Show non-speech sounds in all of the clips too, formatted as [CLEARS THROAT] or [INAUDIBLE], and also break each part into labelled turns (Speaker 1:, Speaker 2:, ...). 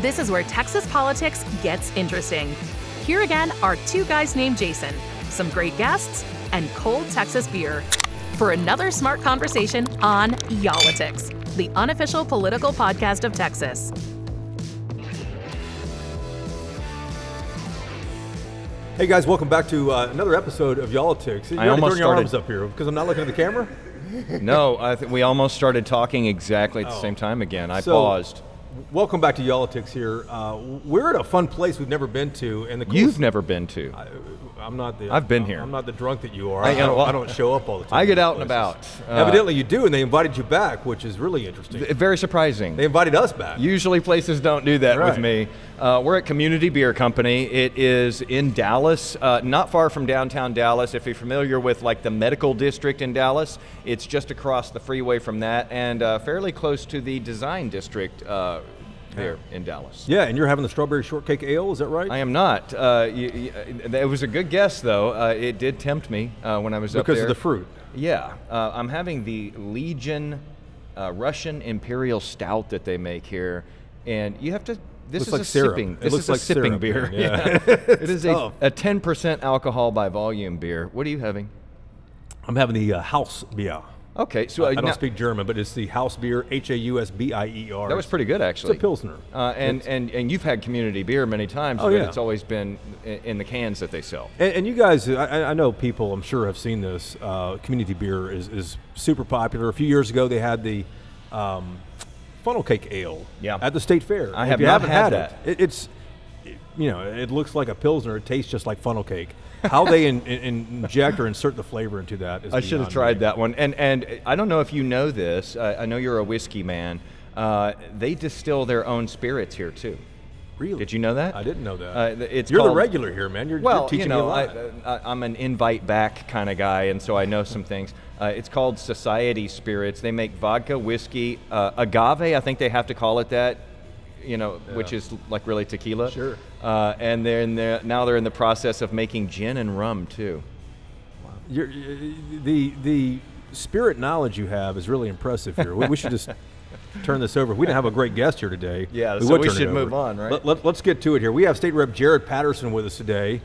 Speaker 1: This is where Texas politics gets interesting. Here again are two guys named Jason, some great guests, and cold Texas beer for another smart conversation on Y'all-itics, the unofficial political podcast of Texas.
Speaker 2: Hey guys, welcome back to uh, another episode of Y'all-itics. You
Speaker 3: I
Speaker 2: already
Speaker 3: almost
Speaker 2: throwing your arms
Speaker 3: started-
Speaker 2: up here because I'm not looking at the camera. [LAUGHS]
Speaker 3: No, I th- we almost started talking exactly at the
Speaker 2: Oh.
Speaker 3: same time again. I
Speaker 2: So,
Speaker 3: paused.
Speaker 2: Welcome back to Y'all-itics here. Uh, we're at a fun place we've never been to, and the
Speaker 3: You've never been to.
Speaker 2: I, I'm not the.
Speaker 3: I've been here.
Speaker 2: I'm not the drunk that you are.
Speaker 3: I-
Speaker 2: I, don't, I don't show up all the time.
Speaker 3: I get out and
Speaker 2: places.
Speaker 3: about. Uh,
Speaker 2: Evidently, you do, and they invited you back, which is really interesting.
Speaker 3: V- Very surprising.
Speaker 2: They invited us back.
Speaker 3: Usually places don't do that with me. Uh, we're at Community Beer Company. It is in Dallas, uh, not far from downtown Dallas. If you're familiar with like the medical district in Dallas, it's just across the freeway from that, and uh, fairly close to the design district uh, there in Dallas.
Speaker 2: yeah, and you're having the strawberry shortcake ale. Is that right?
Speaker 3: I am not. Uh, y- y- it was a good guess, though. Uh, it did tempt me uh, when I was up there.
Speaker 2: because of the fruit.
Speaker 3: Yeah, uh, I'm having the Legion uh, Russian Imperial Stout that they make here, and you have to. This
Speaker 2: Looks
Speaker 3: is
Speaker 2: like
Speaker 3: a
Speaker 2: syrup.
Speaker 3: sipping.
Speaker 2: It
Speaker 3: This
Speaker 2: looks
Speaker 3: is a
Speaker 2: like
Speaker 3: sipping
Speaker 2: syrup,
Speaker 3: beer.
Speaker 2: man, yeah. [LAUGHS] [LAUGHS]
Speaker 3: it is a,
Speaker 2: tough.
Speaker 3: a 10% alcohol by volume beer. What are you having?
Speaker 2: I'm having the uh, house beer.
Speaker 3: Okay, so uh,
Speaker 2: I don't
Speaker 3: now-
Speaker 2: speak German, but it's the house beer, H A U S B I E R.
Speaker 3: That was pretty good, actually.
Speaker 2: It's a pilsner.
Speaker 3: Uh, and, and and you've had community beer many times,
Speaker 2: Oh,
Speaker 3: but
Speaker 2: yeah.
Speaker 3: it's always been in, the cans that they sell.
Speaker 2: And, and you guys, I, I know people, I'm sure, have seen this. Uh, community beer is, is super popular. A few years ago, they had the um, funnel cake ale
Speaker 3: Yeah.
Speaker 2: at the state fair.
Speaker 3: I have
Speaker 2: if you haven't
Speaker 3: had
Speaker 2: had,
Speaker 3: that.
Speaker 2: it, it, it's, you know, it looks like a pilsner. It tastes just like funnel cake. How they in, in, inject or insert the flavor into that is
Speaker 3: I should have tried
Speaker 2: me.
Speaker 3: that one. And and I don't know if you know this. Uh, I know you're a whiskey man. Uh, they distill their own spirits here too.
Speaker 2: Really?
Speaker 3: Did you know that?
Speaker 2: I didn't know that.
Speaker 3: Uh, it's
Speaker 2: you're the regular here, man. You're,
Speaker 3: Well,
Speaker 2: you're teaching
Speaker 3: you know,
Speaker 2: me a lot.
Speaker 3: I, I'm an invite back kind of guy, and so I know some things. Uh, it's called Society Spirits. They make vodka, whiskey, uh, agave. I think they have to call it that. You know, which is like really tequila.
Speaker 2: Sure.
Speaker 3: Uh, and they're in the, now they're in the process of making gin and rum too.
Speaker 2: You're, the the spirit knowledge you have is really impressive here. We, we should just [LAUGHS] turn this over. We didn't have a great guest here today.
Speaker 3: Yeah, so we should move on, right?
Speaker 2: Let, let, us get to it here. We have State Rep Jared Patterson with us today.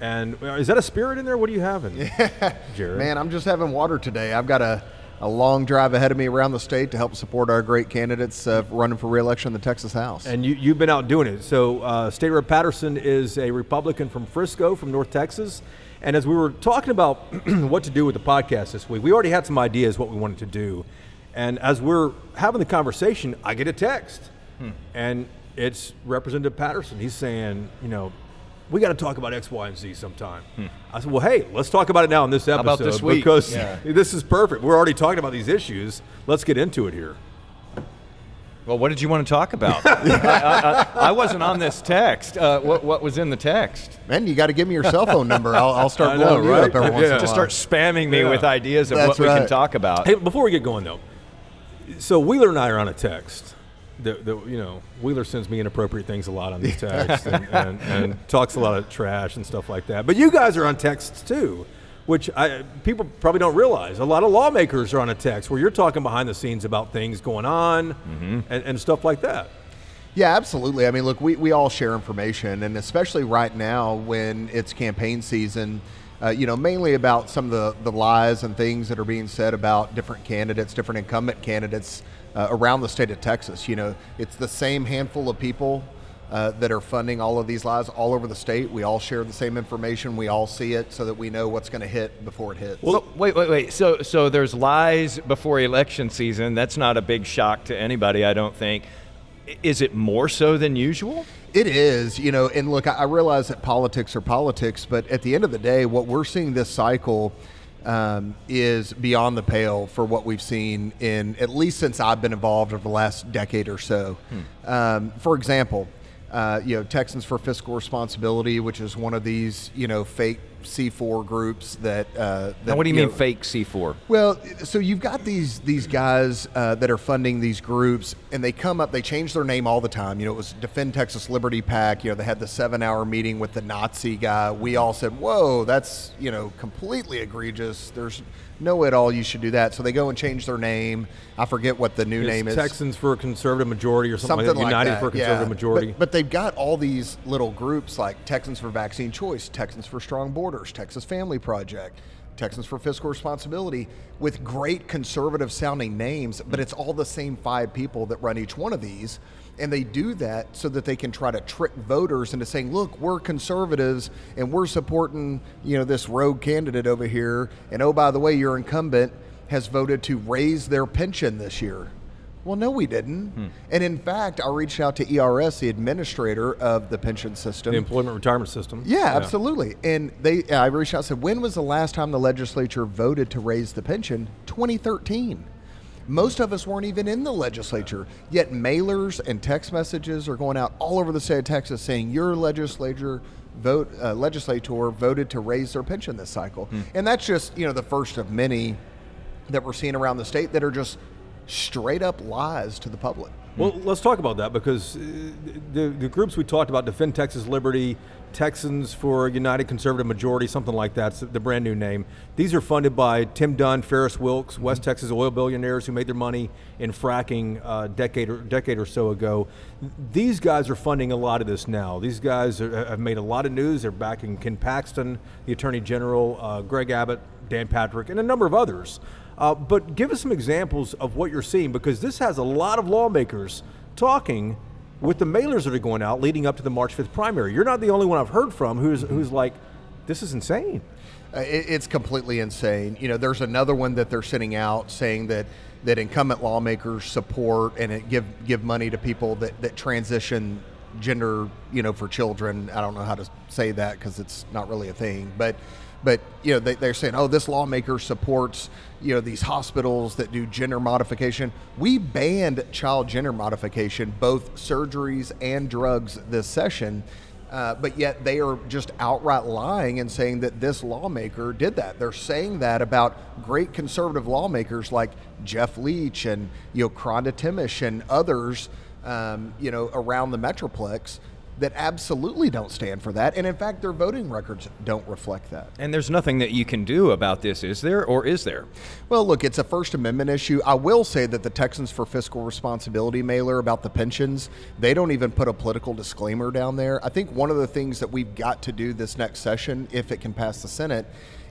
Speaker 2: And uh, is that a spirit in there? What are you having, [LAUGHS] yeah. Jared?
Speaker 4: Man, I'm just having water today. I've got a, a long drive ahead of me around the state to help support our great candidates uh, running for reelection in the Texas House.
Speaker 2: And you, you've been out doing it. So, uh, State Rep Patterson is a Republican from Frisco, from North Texas. And as we were talking about [CLEARS THROAT] what to do with the podcast this week, we already had some ideas what we wanted to do. And as we're having the conversation, I get a text. And it's Representative Patterson. He's saying, you know, we got to talk about X, Y, and Z sometime. I said, well, hey, let's talk about it now in this episode
Speaker 3: about this week?
Speaker 2: because
Speaker 3: Yeah.
Speaker 2: this is perfect. We're already talking about these issues. Let's get into it here.
Speaker 3: Well, what did you want to talk about? [LAUGHS] I, I, I, I wasn't on this text. Uh, what, what was in the text?
Speaker 4: Man, you got to give me your cell phone number. I'll, I'll [LAUGHS]
Speaker 2: I
Speaker 4: start
Speaker 2: know,
Speaker 4: blowing you up every once
Speaker 2: Yeah.
Speaker 4: in a
Speaker 3: Just start spamming me
Speaker 2: Yeah.
Speaker 3: with ideas of
Speaker 4: That's
Speaker 3: what we can talk about.
Speaker 2: Hey, before we get going though, so Wheeler and I are on a text. The, the, you know, Wheeler sends me inappropriate things a lot on these [LAUGHS] texts and, and, and talks a lot of trash and stuff like that. But you guys are on texts too, which I, people probably don't realize. A lot of lawmakers are on a text where you're talking behind the scenes about things going on and, and stuff like that.
Speaker 4: Yeah, absolutely. I mean, look, we, we all share information, and especially right now when it's campaign season, uh, you know, mainly about some of the, the lies and things that are being said about different candidates, different incumbent candidates uh, around the state of Texas. You know, it's the same handful of people uh, that are funding all of these lies all over the state. We all share the same information. We all see it so that we know what's going to hit before it hits.
Speaker 3: Well, wait, wait, wait. So, so there's lies before election season. That's not a big shock to anybody, I don't think. Is it more so than usual?
Speaker 4: It is, you know, and look, I I realize that politics are politics, but at the end of the day, what we're seeing this cycle um, is beyond the pale for what we've seen in at least since I've been involved over the last decade or so. Um, for example, uh, you know, Texans for Fiscal Responsibility, which is one of these, you know, fake C4 groups that. Uh, that
Speaker 3: Now, what do you, mean
Speaker 4: know-
Speaker 3: fake C4?
Speaker 4: Well, so you've got these these guys uh, that are funding these groups, and they come up. They change their name all the time. You know, it was Defend Texas Liberty PAC. You know, they had the seven hour meeting with the Nazi guy. We all said, "Whoa, that's you know completely egregious." There's no way at all you should do that. So they go and change their name. I forget what the new
Speaker 2: It's
Speaker 4: name is.
Speaker 2: Texans for a conservative majority or something,
Speaker 4: Something
Speaker 2: like
Speaker 4: like
Speaker 2: that. United
Speaker 4: that.
Speaker 2: for a
Speaker 4: yeah.
Speaker 2: conservative majority.
Speaker 4: But, but they've got all these little groups like Texans for Vaccine Choice, Texans for Strong Borders, Texas Family Project, Texans for Fiscal Responsibility, with great conservative sounding names, but it's all the same five people that run each one of these. And they do that so that they can try to trick voters into saying, look, we're conservatives and we're supporting, you know, this rogue candidate over here. And oh, by the way, your incumbent has voted to raise their pension this year. Well, no, we didn't. And in fact, I reached out to ERS, the administrator of the pension system.
Speaker 2: the employment retirement system.
Speaker 4: yeah, absolutely. And they, I reached out and said, when was the last time the legislature voted to raise the pension? 2013. Most of us weren't even in the legislature, yet mailers and text messages are going out all over the state of Texas saying your legislature vote uh, legislator voted to raise their pension this cycle, and that's just you know the first of many that we're seeing around the state that are just straight up lies to the public.
Speaker 2: Well, let's talk about that because uh, the, the groups we talked about, Defend Texas Liberty, Texans for United Conservative Majority, something like that's the brand new name. These are funded by Tim Dunn, Farris Wilks, West Texas oil billionaires who made their money in fracking a decade or, decade or so ago. These guys are funding a lot of this now. These guys are, have made a lot of news. They're backing Ken Paxton, the Attorney General, uh, Greg Abbott, Dan Patrick, and a number of others. Uh, but give us some examples of what you're seeing because this has a lot of lawmakers talking with the mailers that are going out leading up to the March 5th primary. You're not the only one I've heard from who's who's like, this is insane.
Speaker 4: Uh, it, it's completely insane. You know, there's another one that they're sending out saying that that incumbent lawmakers support and give give money to people that that transition gender, you know, for children. I don't know how to say that because it's not really a thing, but but you know they, they're saying oh this lawmaker supports you know these hospitals that do gender modification we banned child gender modification both surgeries and drugs this session uh, but yet they are just outright lying and saying that this lawmaker did that. They're saying that about great conservative lawmakers like Jeff Leach and you know Kronda Thimesch and others, um, you know, around the metroplex that absolutely don't stand for that, and in fact, their voting records don't reflect that.
Speaker 3: And there's nothing that you can do about this, is there, or is there?
Speaker 4: Well, look, it's a First Amendment issue. I will say that the Texans for Fiscal Responsibility mailer about the pensions, they don't even put a political disclaimer down there. I think one of the things that we've got to do this next session, if it can pass the Senate,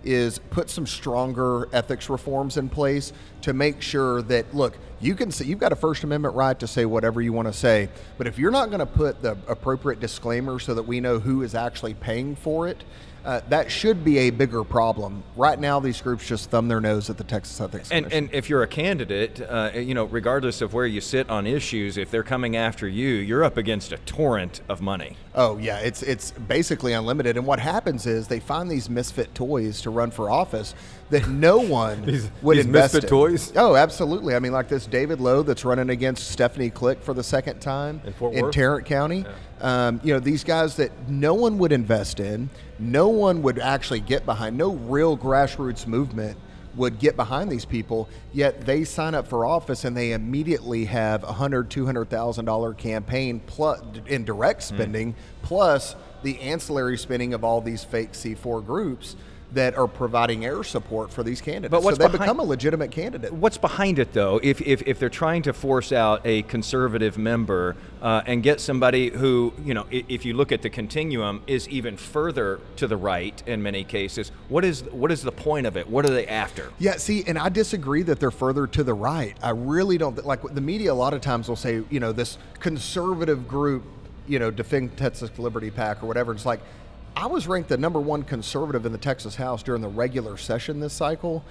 Speaker 4: is put some stronger ethics reforms in place to make sure that look you can say you've got a first amendment right to say whatever you want to say but if you're not going to put the appropriate disclaimer so that we know who is actually paying for it uh, that should be a bigger problem. Right now, these groups just thumb their nose at the Texas Ethics
Speaker 3: And,
Speaker 4: Commission.
Speaker 3: and if you're a candidate, uh, you know, regardless of where you sit on issues, if they're coming after you, you're up against a torrent of money.
Speaker 4: Oh yeah, it's it's basically unlimited. And what happens is they find these misfit toys to run for office that no [LAUGHS] one
Speaker 2: These-
Speaker 4: would
Speaker 2: these
Speaker 4: invest
Speaker 2: misfit
Speaker 4: in.
Speaker 2: toys?
Speaker 4: Oh, absolutely. I mean, like this David Lowe that's running against Stephanie Klick for the second time
Speaker 2: In Worth?
Speaker 4: Tarrant County. Um, you know, these guys that no one would invest in, no one would actually get behind. No real grassroots movement would get behind these people. Yet they sign up for office and they immediately have a hundred, two hundred thousand dollar campaign plus in direct
Speaker 2: Hmm.
Speaker 4: spending, plus the ancillary spending of all these fake C4 groups that are providing air support for these candidates.
Speaker 3: But what's
Speaker 4: so they
Speaker 3: behind-
Speaker 4: become a legitimate candidate.
Speaker 3: What's behind it, though? If, if, if they're trying to force out a conservative member uh, and get somebody who, you know, if you look at the continuum, is even further to the right in many cases, what is what is the point of it? What are they after?
Speaker 4: Yeah, see, and I disagree that they're further to the right. I really don't like the media. A lot of times will say, you know, this conservative group, you know, defend Texas Liberty PAC or whatever. It's like I was ranked the number one conservative in the Texas House during the regular session this cycle.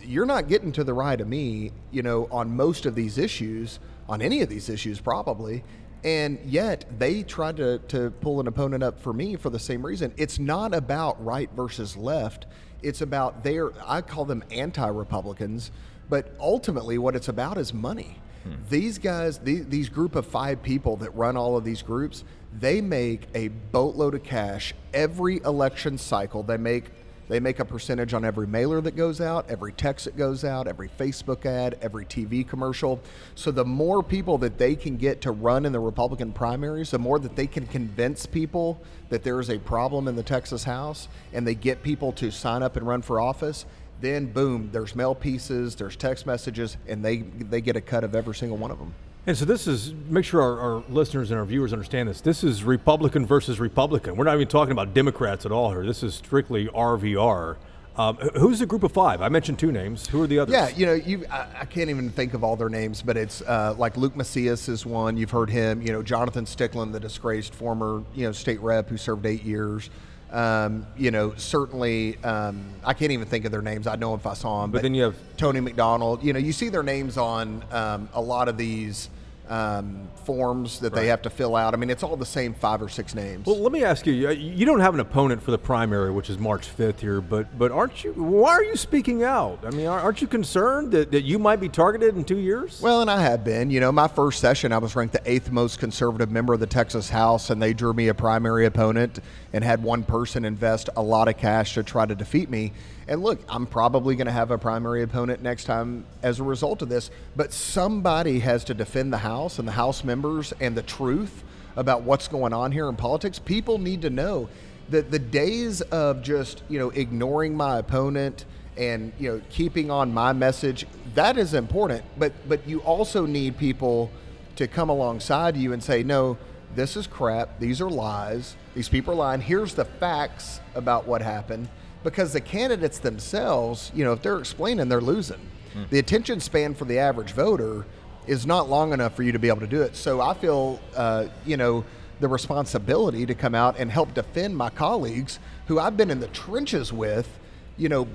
Speaker 4: You're not getting to the right of me, you know, on most of these issues, on any of these issues, probably. And yet they tried to, to pull an opponent up for me for the same reason. It's not about right versus left. It's about their, I call them anti Republicans, but ultimately what it's about is money. Hmm. These guys, the, these group of five people that run all of these groups, they make a boatload of cash every election cycle. They make they make a percentage on every mailer that goes out, every text that goes out, every Facebook ad, every TV commercial. So the more people that they can get to run in the Republican primaries, the more that they can convince people that there is a problem in the Texas House and they get people to sign up and run for office, then boom, there's mail pieces, there's text messages, and they they get a cut of every single one of them.
Speaker 2: And so this is make sure our, our, listeners and our viewers understand this. This is Republican versus Republican. We're not even talking about Democrats at all here. This is strictly RVR. Um, who's the group of five? I mentioned two names. Who are the others?
Speaker 4: Yeah, you know, you I, I can't even think of all their names, but it's uh, like Luke Macias is one. You've heard him. You know, Jonathan Stickland, the disgraced former you know state rep who served eight years. Um, you know, certainly, um, I can't even think of their names. I know if I saw them.
Speaker 2: But, but then you have
Speaker 4: Tony McDonald. You know, you see their names on um, a lot of these um, forms that right. they have to fill out. I mean, it's all the same five or six names.
Speaker 2: Well, let me ask you: you don't have an opponent for the primary, which is March fifth here, but but aren't you? Why are you speaking out? I mean, aren't you concerned that, that you might be targeted in two years?
Speaker 4: Well, and I have been. You know, my first session, I was ranked the eighth most conservative member of the Texas House, and they drew me a primary opponent and had one person invest a lot of cash to try to defeat me. And look, I'm probably going to have a primary opponent next time as a result of this, but somebody has to defend the House and the House members and the truth about what's going on here in politics. People need to know that the days of just, you know, ignoring my opponent and, you know, keeping on my message, that is important, but but you also need people to come alongside you and say, "No, this is crap. These are lies. These people are lying. Here's the facts about what happened." Because the candidates themselves, you know, if they're explaining, they're losing. Mm. The attention span for the average voter is not long enough for you to be able to do it. So I feel, uh, you know, the responsibility to come out and help defend my colleagues who I've been in the trenches with, you know,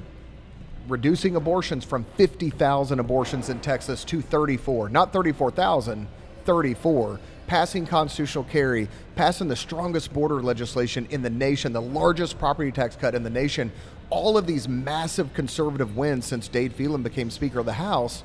Speaker 4: reducing abortions from 50,000 abortions in Texas to 34, not 34,000, 34 passing constitutional carry, passing the strongest border legislation in the nation, the largest property tax cut in the nation, all of these massive conservative wins since Dade Phelan became Speaker of the House.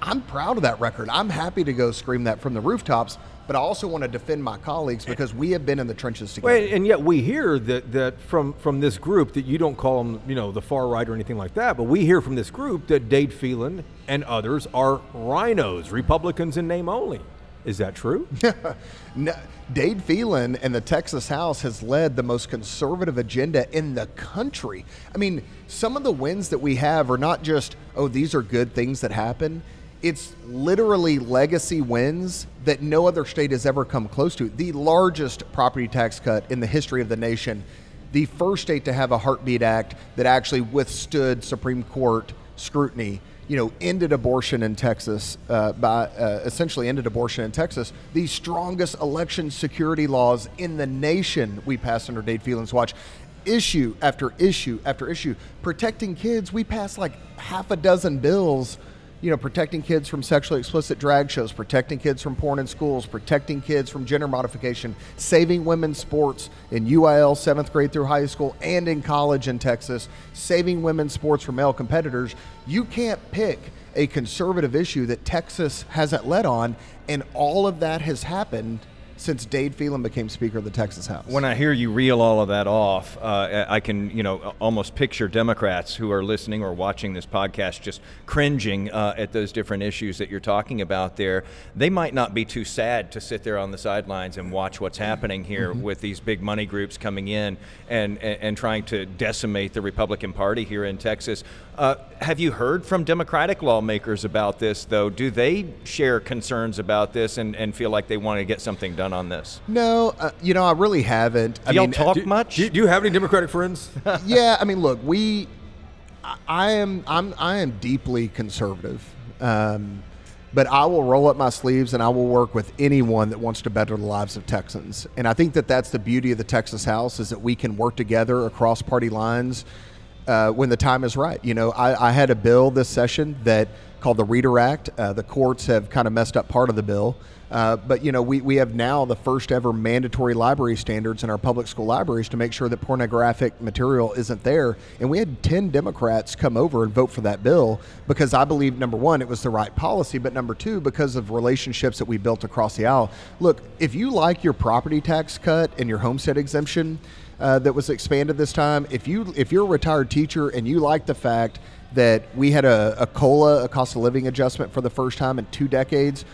Speaker 4: I'm proud of that record. I'm happy to go scream that from the rooftops, but I also want to defend my colleagues because we have been in the trenches together.
Speaker 2: Well, and yet we hear that, that from, from this group that you don't call them, you know, the far right or anything like that, but we hear from this group that Dade Phelan and others are rhinos, Republicans in name only. Is that true? [LAUGHS]
Speaker 4: no, Dade Phelan and the Texas House has led the most conservative agenda in the country. I mean, some of the wins that we have are not just, oh, these are good things that happen. It's literally legacy wins that no other state has ever come close to. The largest property tax cut in the history of the nation, the first state to have a heartbeat act that actually withstood Supreme Court scrutiny you know, ended abortion in Texas uh, by uh, essentially ended abortion in Texas. The strongest election security laws in the nation we passed under Dade Phelan's watch. Issue after issue after issue. Protecting kids, we passed like half a dozen bills you know, protecting kids from sexually explicit drag shows, protecting kids from porn in schools, protecting kids from gender modification, saving women's sports in UIL seventh grade through high school and in college in Texas, saving women's sports from male competitors. You can't pick a conservative issue that Texas hasn't led on, and all of that has happened since Dade Phelan became Speaker of the Texas House.
Speaker 3: When I hear you reel all of that off, uh, I can, you know, almost picture Democrats who are listening or watching this podcast just cringing uh, at those different issues that you're talking about there. They might not be too sad to sit there on the sidelines and watch what's happening here mm-hmm. with these big money groups coming in and, and, and, trying to decimate the Republican Party here in Texas. Uh, have you heard from Democratic lawmakers about this, though? Do they share concerns about this and, and feel like they want to get something done on this?
Speaker 4: No, uh, you know, I really haven't.
Speaker 3: Do I y'all mean, talk
Speaker 2: do,
Speaker 3: much?
Speaker 2: Do, do, you have any Democratic friends? [LAUGHS]
Speaker 4: yeah, I mean, look, we, I am, I'm, I am deeply conservative. Um, but I will roll up my sleeves and I will work with anyone that wants to better the lives of Texans. And I think that that's the beauty of the Texas House is that we can work together across party lines uh, when the time is right. You know, I, I, had a bill this session that called the Reader Act. Uh, the courts have kind of messed up part of the bill. Uh, but you know, we, we have now the first ever mandatory library standards in our public school libraries to make sure that pornographic material isn't there. And we had 10 Democrats come over and vote for that bill because I believe, number one, it was the right policy, but number two, because of relationships that we built across the aisle. Look, if you like your property tax cut and your homestead exemption, uh, that was expanded this time. If you if you're a retired teacher and you like the fact that we had a, a COLA, a cost of living adjustment for the first time in two decades,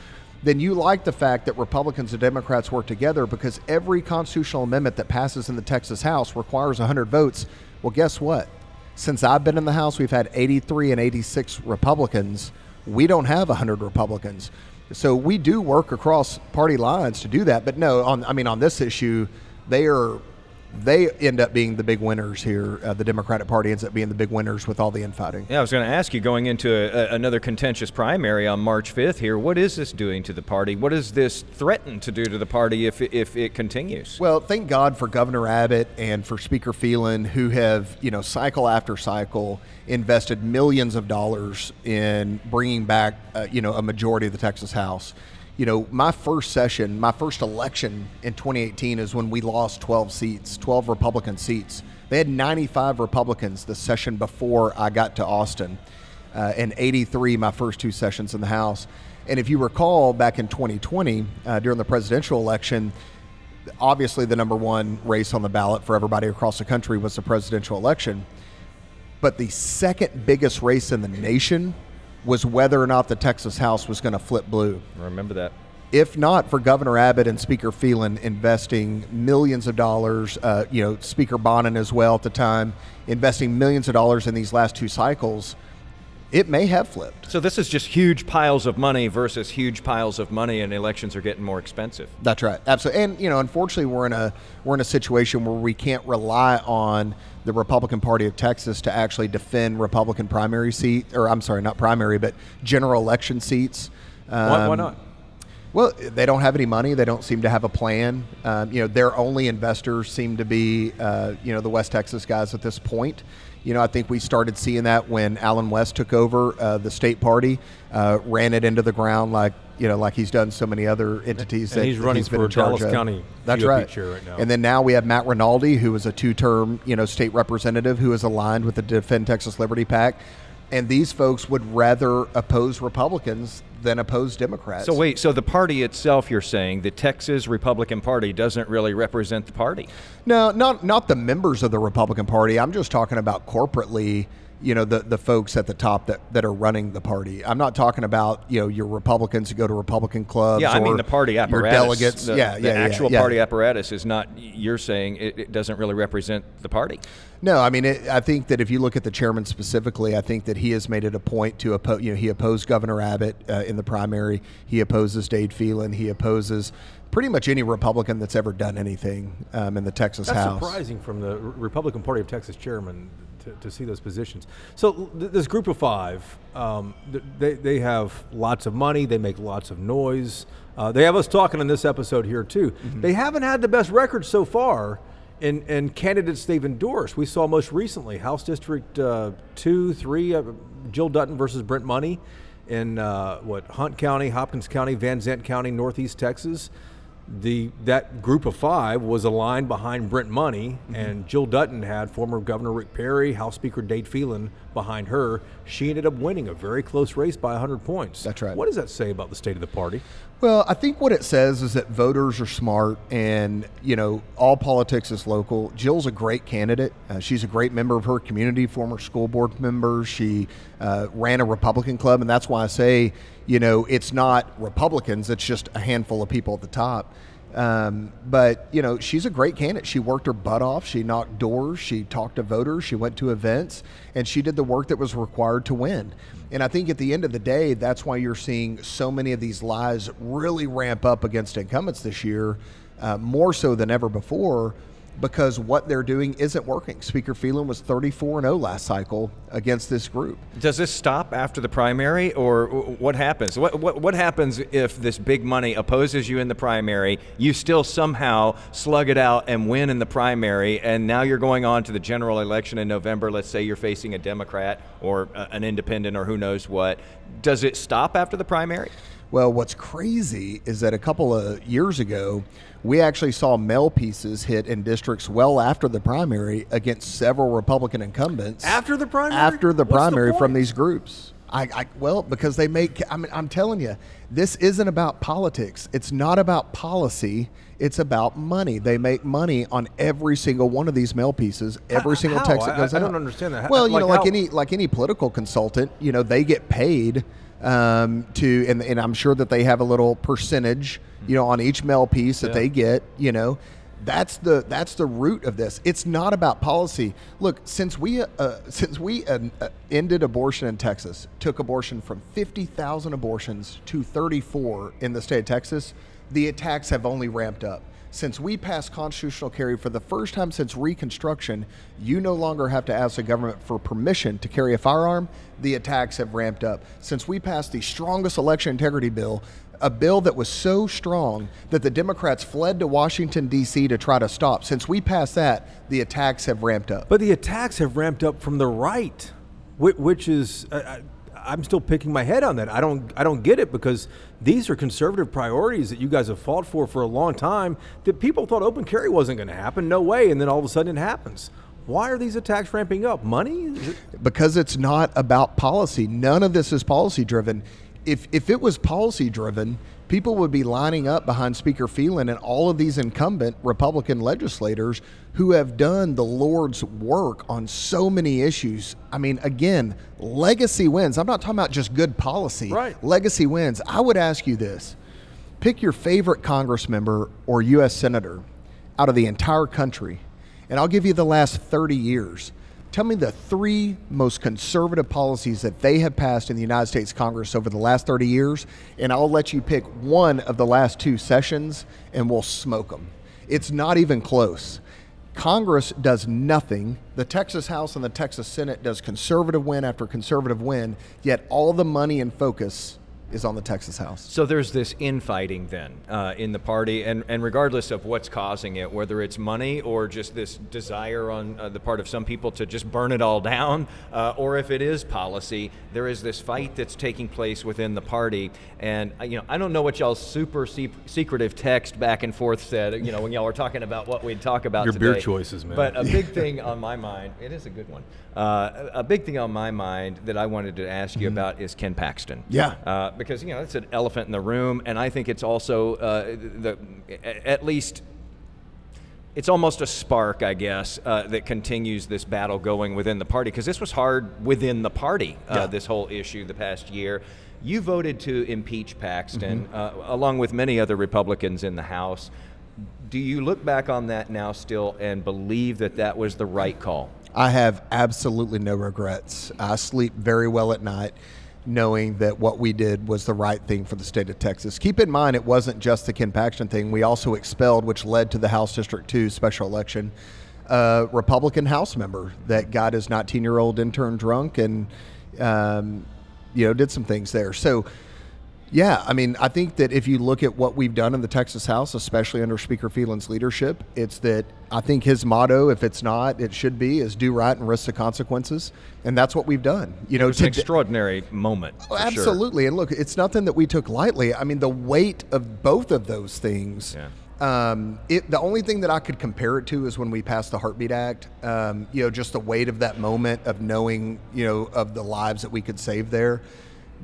Speaker 4: then you like the fact that Republicans and Democrats work together because every constitutional amendment that passes in the Texas House requires 100 votes. Well, guess what? Since I've been in the House, we've had 83 and 86 Republicans. We don't have 100 Republicans. So we do work across party lines to do that. But no, on I mean on this issue, they are they end up being the big winners here. Uh, the Democratic Party ends up being the big winners with all the infighting.
Speaker 3: Yeah, I was going to ask you going into a, a, another contentious primary on March 5th here, what is this doing to the party? What does this threaten to do to the party if, if it continues?
Speaker 4: Well, thank God for Governor Abbott and for Speaker Phelan, who have, you know, cycle after cycle invested millions of dollars in bringing back, uh, you know, a majority of the Texas House you know, my first session, my first election in 2018 is when we lost 12 seats, 12 Republican seats. They had 95 Republicans the session before I got to Austin, uh, and 83 my first two sessions in the House. And if you recall, back in 2020, uh, during the presidential election, obviously the number one race on the ballot for everybody across the country was the presidential election. But the second biggest race in the nation was whether or not the Texas House was going to flip blue.
Speaker 3: remember that.
Speaker 4: If not for Governor Abbott and Speaker Phelan investing millions of dollars, uh, you know, Speaker Bonnen as well at the time, investing millions of dollars in these last two cycles, it may have flipped.
Speaker 3: So this is just huge piles of money versus huge piles of money, and elections are getting more expensive.
Speaker 4: That's right, absolutely. And you know, unfortunately, we're in a we're in a situation where we can't rely on the Republican Party of Texas to actually defend Republican primary seat, or I'm sorry, not primary, but general election seats.
Speaker 2: Um, why, why, um, not?
Speaker 4: Well, they don't have any money. They don't seem to have a plan. Um, you know, their only investors seem to be, uh, you know, the West Texas guys at this point. You know, I think we started seeing that when Allen West took over uh, the state party, uh, ran it into the ground like you know, like he's done so many other entities.
Speaker 2: And
Speaker 4: that
Speaker 2: he's running
Speaker 4: he's
Speaker 2: for Dallas of. County.
Speaker 4: That's
Speaker 2: GOP
Speaker 4: right.
Speaker 2: Chair right now.
Speaker 4: And then now we have Matt Rinaldi, who is a two-term, you know, state representative who is aligned with the Defend Texas Liberty PAC. And these folks would rather oppose Republicans than oppose Democrats.
Speaker 3: So wait, so the party itself, you're saying the Texas Republican Party doesn't really represent the party?
Speaker 4: No, not not the members of the Republican Party. I'm just talking about corporately you know the the folks at the top that, that are running the party. I'm not talking about you know your Republicans who go to Republican clubs.
Speaker 3: Yeah, I mean the party apparatus.
Speaker 4: Your delegates.
Speaker 3: The,
Speaker 4: yeah,
Speaker 3: the
Speaker 4: yeah,
Speaker 3: actual
Speaker 4: yeah,
Speaker 3: party apparatus is not. You're saying it, it doesn't really represent the party.
Speaker 4: No, I mean it, I think that if you look at the chairman specifically, I think that he has made it a point to oppose. You know, he opposed Governor Abbott uh, in the primary. He opposes Dade Phelan. He opposes pretty much any Republican that's ever done anything um, in the Texas
Speaker 2: that's
Speaker 4: House.
Speaker 2: That's surprising from the Republican Party of Texas chairman to, to see those positions. So th- this group of five, um, th- they, they have lots of money. They make lots of noise. Uh, they have us talking in this episode here too. Mm-hmm. They haven't had the best record so far in, in candidates they've endorsed. We saw most recently House District uh, two, three, uh, Jill Dutton versus Brent Money in uh, what Hunt County, Hopkins County, Van Zandt County, Northeast Texas the that group of five was aligned behind Brent Money, mm-hmm. and Jill Dutton had former Governor Rick Perry, House Speaker Dade Phelan behind her. She ended up winning a very close race by 100 points.
Speaker 4: That's right.
Speaker 2: What does that say about the state of the party?
Speaker 4: Well, I think what it says is that voters are smart, and you know, all politics is local. Jill's a great candidate. Uh, she's a great member of her community, former school board member. She uh, ran a Republican club, and that's why I say you know, it's not Republicans, it's just a handful of people at the top. Um, but, you know, she's a great candidate. She worked her butt off. She knocked doors. She talked to voters. She went to events, and she did the work that was required to win. And I think at the end of the day, that's why you're seeing so many of these lies really ramp up against incumbents this year, uh, more so than ever before because what they're doing isn't working. Speaker Phelan was 34 and 0 last cycle against this group.
Speaker 3: Does this stop after the primary, or what happens? What, what, what happens if this big money opposes you in the primary, you still somehow slug it out and win in the primary, and now you're going on to the general election in November? Let's say you're facing a Democrat or an independent or who knows what. Does it stop after the primary?
Speaker 4: Well, what's crazy is that a couple of years ago, we actually saw mail pieces hit in districts well after the primary against several Republican incumbents.
Speaker 2: After the primary?
Speaker 4: After the
Speaker 2: What's the
Speaker 4: primary from these groups. I, I well because they make. I mean, I'm telling you, this isn't about politics. It's not about policy. It's about money. They make money on every single one of these mail pieces. Every
Speaker 2: How-
Speaker 4: single
Speaker 2: how?
Speaker 4: text that
Speaker 2: I-
Speaker 4: goes
Speaker 2: I
Speaker 4: out.
Speaker 2: don't understand that.
Speaker 4: Well, you
Speaker 2: like
Speaker 4: know, like
Speaker 2: how?
Speaker 4: any like any political consultant, you know, they get paid um, to, and, and I'm sure that they have a little percentage, you know, on each mail piece that
Speaker 2: Yeah.
Speaker 4: they get. You know, that's the that's the root of this. It's not about policy. Look, since we uh, since we uh, uh, ended abortion in Texas, took abortion from 50,000 abortions to 34 in the state of Texas, the attacks have only ramped up. Since we passed constitutional carry for the first time since Reconstruction, you no longer have to ask the government for permission to carry a firearm. The attacks have ramped up. Since we passed the strongest election integrity bill, a bill that was so strong that the Democrats fled to Washington, D.C. to try to stop. Since we passed that, the attacks have ramped up.
Speaker 2: But the attacks have ramped up from the right, which, is I, I'm still picking my head on that. I don't I don't get it because these are conservative priorities that you guys have fought for for a long time. That people thought open carry wasn't going to happen, no way, and then all of a sudden it happens. Why are these attacks ramping up? Money?
Speaker 4: Because it's not about policy. None of this is policy driven. If if it was policy driven, people would be lining up behind Speaker Phelan and all of these incumbent Republican legislators who have done the Lord's work on so many issues. I mean, again, legacy wins. I'm not talking about just good policy.
Speaker 2: Right.
Speaker 4: Legacy wins. I would ask you this. Pick your favorite Congress member or US senator out of the entire country, and I'll give you the last 30 years. Tell me the three most conservative policies that they have passed in the United States Congress over the last 30 years, and I'll let you pick one of the last two sessions and we'll smoke them. It's not even close. Congress does nothing. The Texas House and the Texas Senate does conservative win after conservative win, yet all the money and focus is on the Texas House.
Speaker 3: So there's this infighting then uh, in the party, and, and regardless of what's causing it, whether it's money or just this desire on uh, the part of some people to just burn it all down, uh, or if it is policy, there is this fight that's taking place within the party. And uh, you know, I don't know what y'all's super se- secretive text back and forth said. You know, when y'all were talking about what we'd talk about.
Speaker 2: Your beer choices, man.
Speaker 3: But a big [LAUGHS] thing on my mind, it is a good one. Uh, a a big thing on my mind that I wanted to ask you about is Ken Paxton.
Speaker 4: Yeah.
Speaker 3: Because you know it's an elephant in the room, and I think it's also uh, the at least it's almost a spark, I guess, uh, that continues this battle going within the party. Because this was hard within the party, uh,
Speaker 4: Yeah.
Speaker 3: this whole issue the past year. You voted to impeach Paxton, uh, along with many other Republicans in the House. Do you look back on that now still and believe that that was the right call?
Speaker 4: I have absolutely no regrets. I sleep very well at night knowing that what we did was the right thing for the state of Texas. Keep in mind, it wasn't just the Ken Paxton thing. We also expelled, which led to the House District 2 special election, a Republican House member that got his 19 year old intern drunk and, um, you know, did some things there. So, yeah, I mean, I think that if you look at what we've done in the Texas House, especially under Speaker Phelan's leadership, it's that I think his motto, if it's not, it should be, is do right and risk the consequences, and that's what we've done. You know,
Speaker 3: It's an extraordinary moment. sure.
Speaker 4: absolutely. And look, it's nothing that we took lightly. I mean, the weight of both of those things. Um, it, the only thing that I could compare it to is when we passed the Heartbeat Act. Um, you know, just the weight of that moment of knowing, you know, of the lives that we could save there.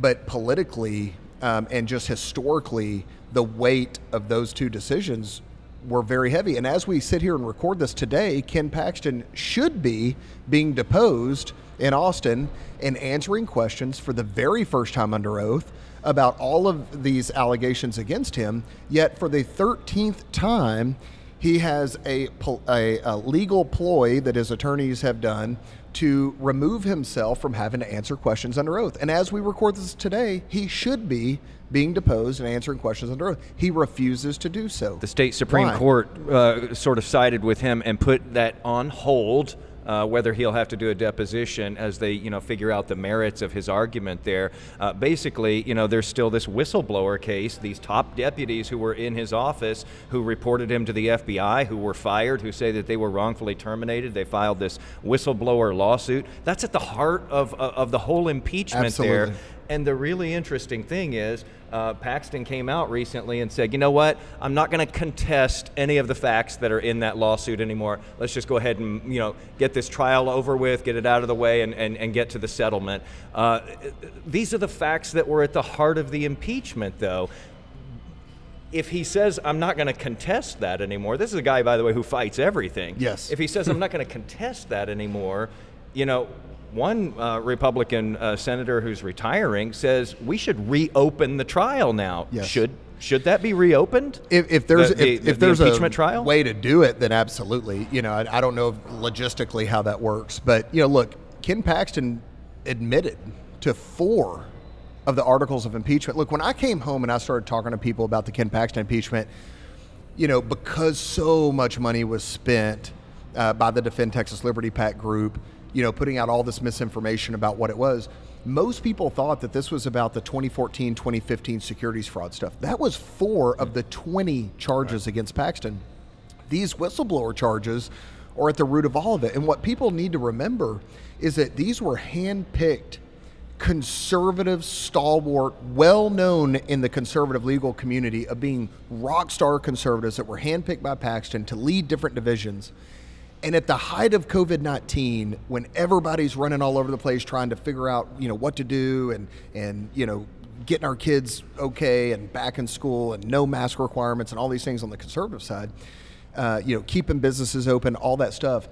Speaker 4: But politically um, and just historically, the weight of those two decisions were very heavy. And as we sit here and record this today, Ken Paxton should be being deposed in Austin and answering questions for the very first time under oath about all of these allegations against him. Yet, for the 13th time, he has a, a, a legal ploy that his attorneys have done to remove himself from having to answer questions under oath. And as we record this today, he should be being deposed and answering questions under oath. He refuses to do so.
Speaker 3: The state Supreme
Speaker 4: Why?
Speaker 3: Court uh, sort of sided with him and put that on hold. Uh, whether he'll have to do a deposition as they, you know, figure out the merits of his argument there. Uh, basically, you know, there's still this whistleblower case. These top deputies who were in his office, who reported him to the FBI, who were fired, who say that they were wrongfully terminated. They filed this whistleblower lawsuit. That's at the heart of of, of the whole impeachment there. And the really interesting thing is, uh, Paxton came out recently and said, you know what, I'm not going to contest any of the facts that are in that lawsuit anymore. Let's just go ahead and, you know, get this trial over with, get it out of the way, and, and, and get to the settlement. Uh, these are the facts that were at the heart of the impeachment, though. If he says, I'm not going to contest that anymore, this is a guy, by the way, who fights everything.
Speaker 4: Yes.
Speaker 3: If he says, I'm [LAUGHS] not going to contest that anymore, you know, one uh, Republican uh, senator who's retiring says we should reopen the trial now.
Speaker 4: Yes.
Speaker 3: Should should that be reopened?
Speaker 4: If, if there's
Speaker 3: The- the-
Speaker 4: if,
Speaker 3: the-
Speaker 4: if
Speaker 3: the
Speaker 4: there's
Speaker 3: impeachment
Speaker 4: a
Speaker 3: trial?
Speaker 4: way to do it, then absolutely. You know, I, I don't know logistically how that works, but you know, look, Ken Paxton admitted to four of the articles of impeachment. Look, when I came home and I started talking to people about the Ken Paxton impeachment, you know, because so much money was spent uh, by the Defend Texas Liberty PAC group, you know, putting out all this misinformation about what it was. Most people thought that this was about the 2014 2015 securities fraud stuff. That was four of the 20 charges against Paxton. These whistleblower charges are at the root of all of it. And what people need to remember is that these were hand-picked conservative stalwart, well known in the conservative legal community of being rock star conservatives that were handpicked by Paxton to lead different divisions. And at the height of COVID 19, when everybody's running all over the place trying to figure out, you know, what to do and, and, you know, getting our kids okay and back in school and no mask requirements and all these things on the conservative side, uh, you know, keeping businesses open, all that stuff.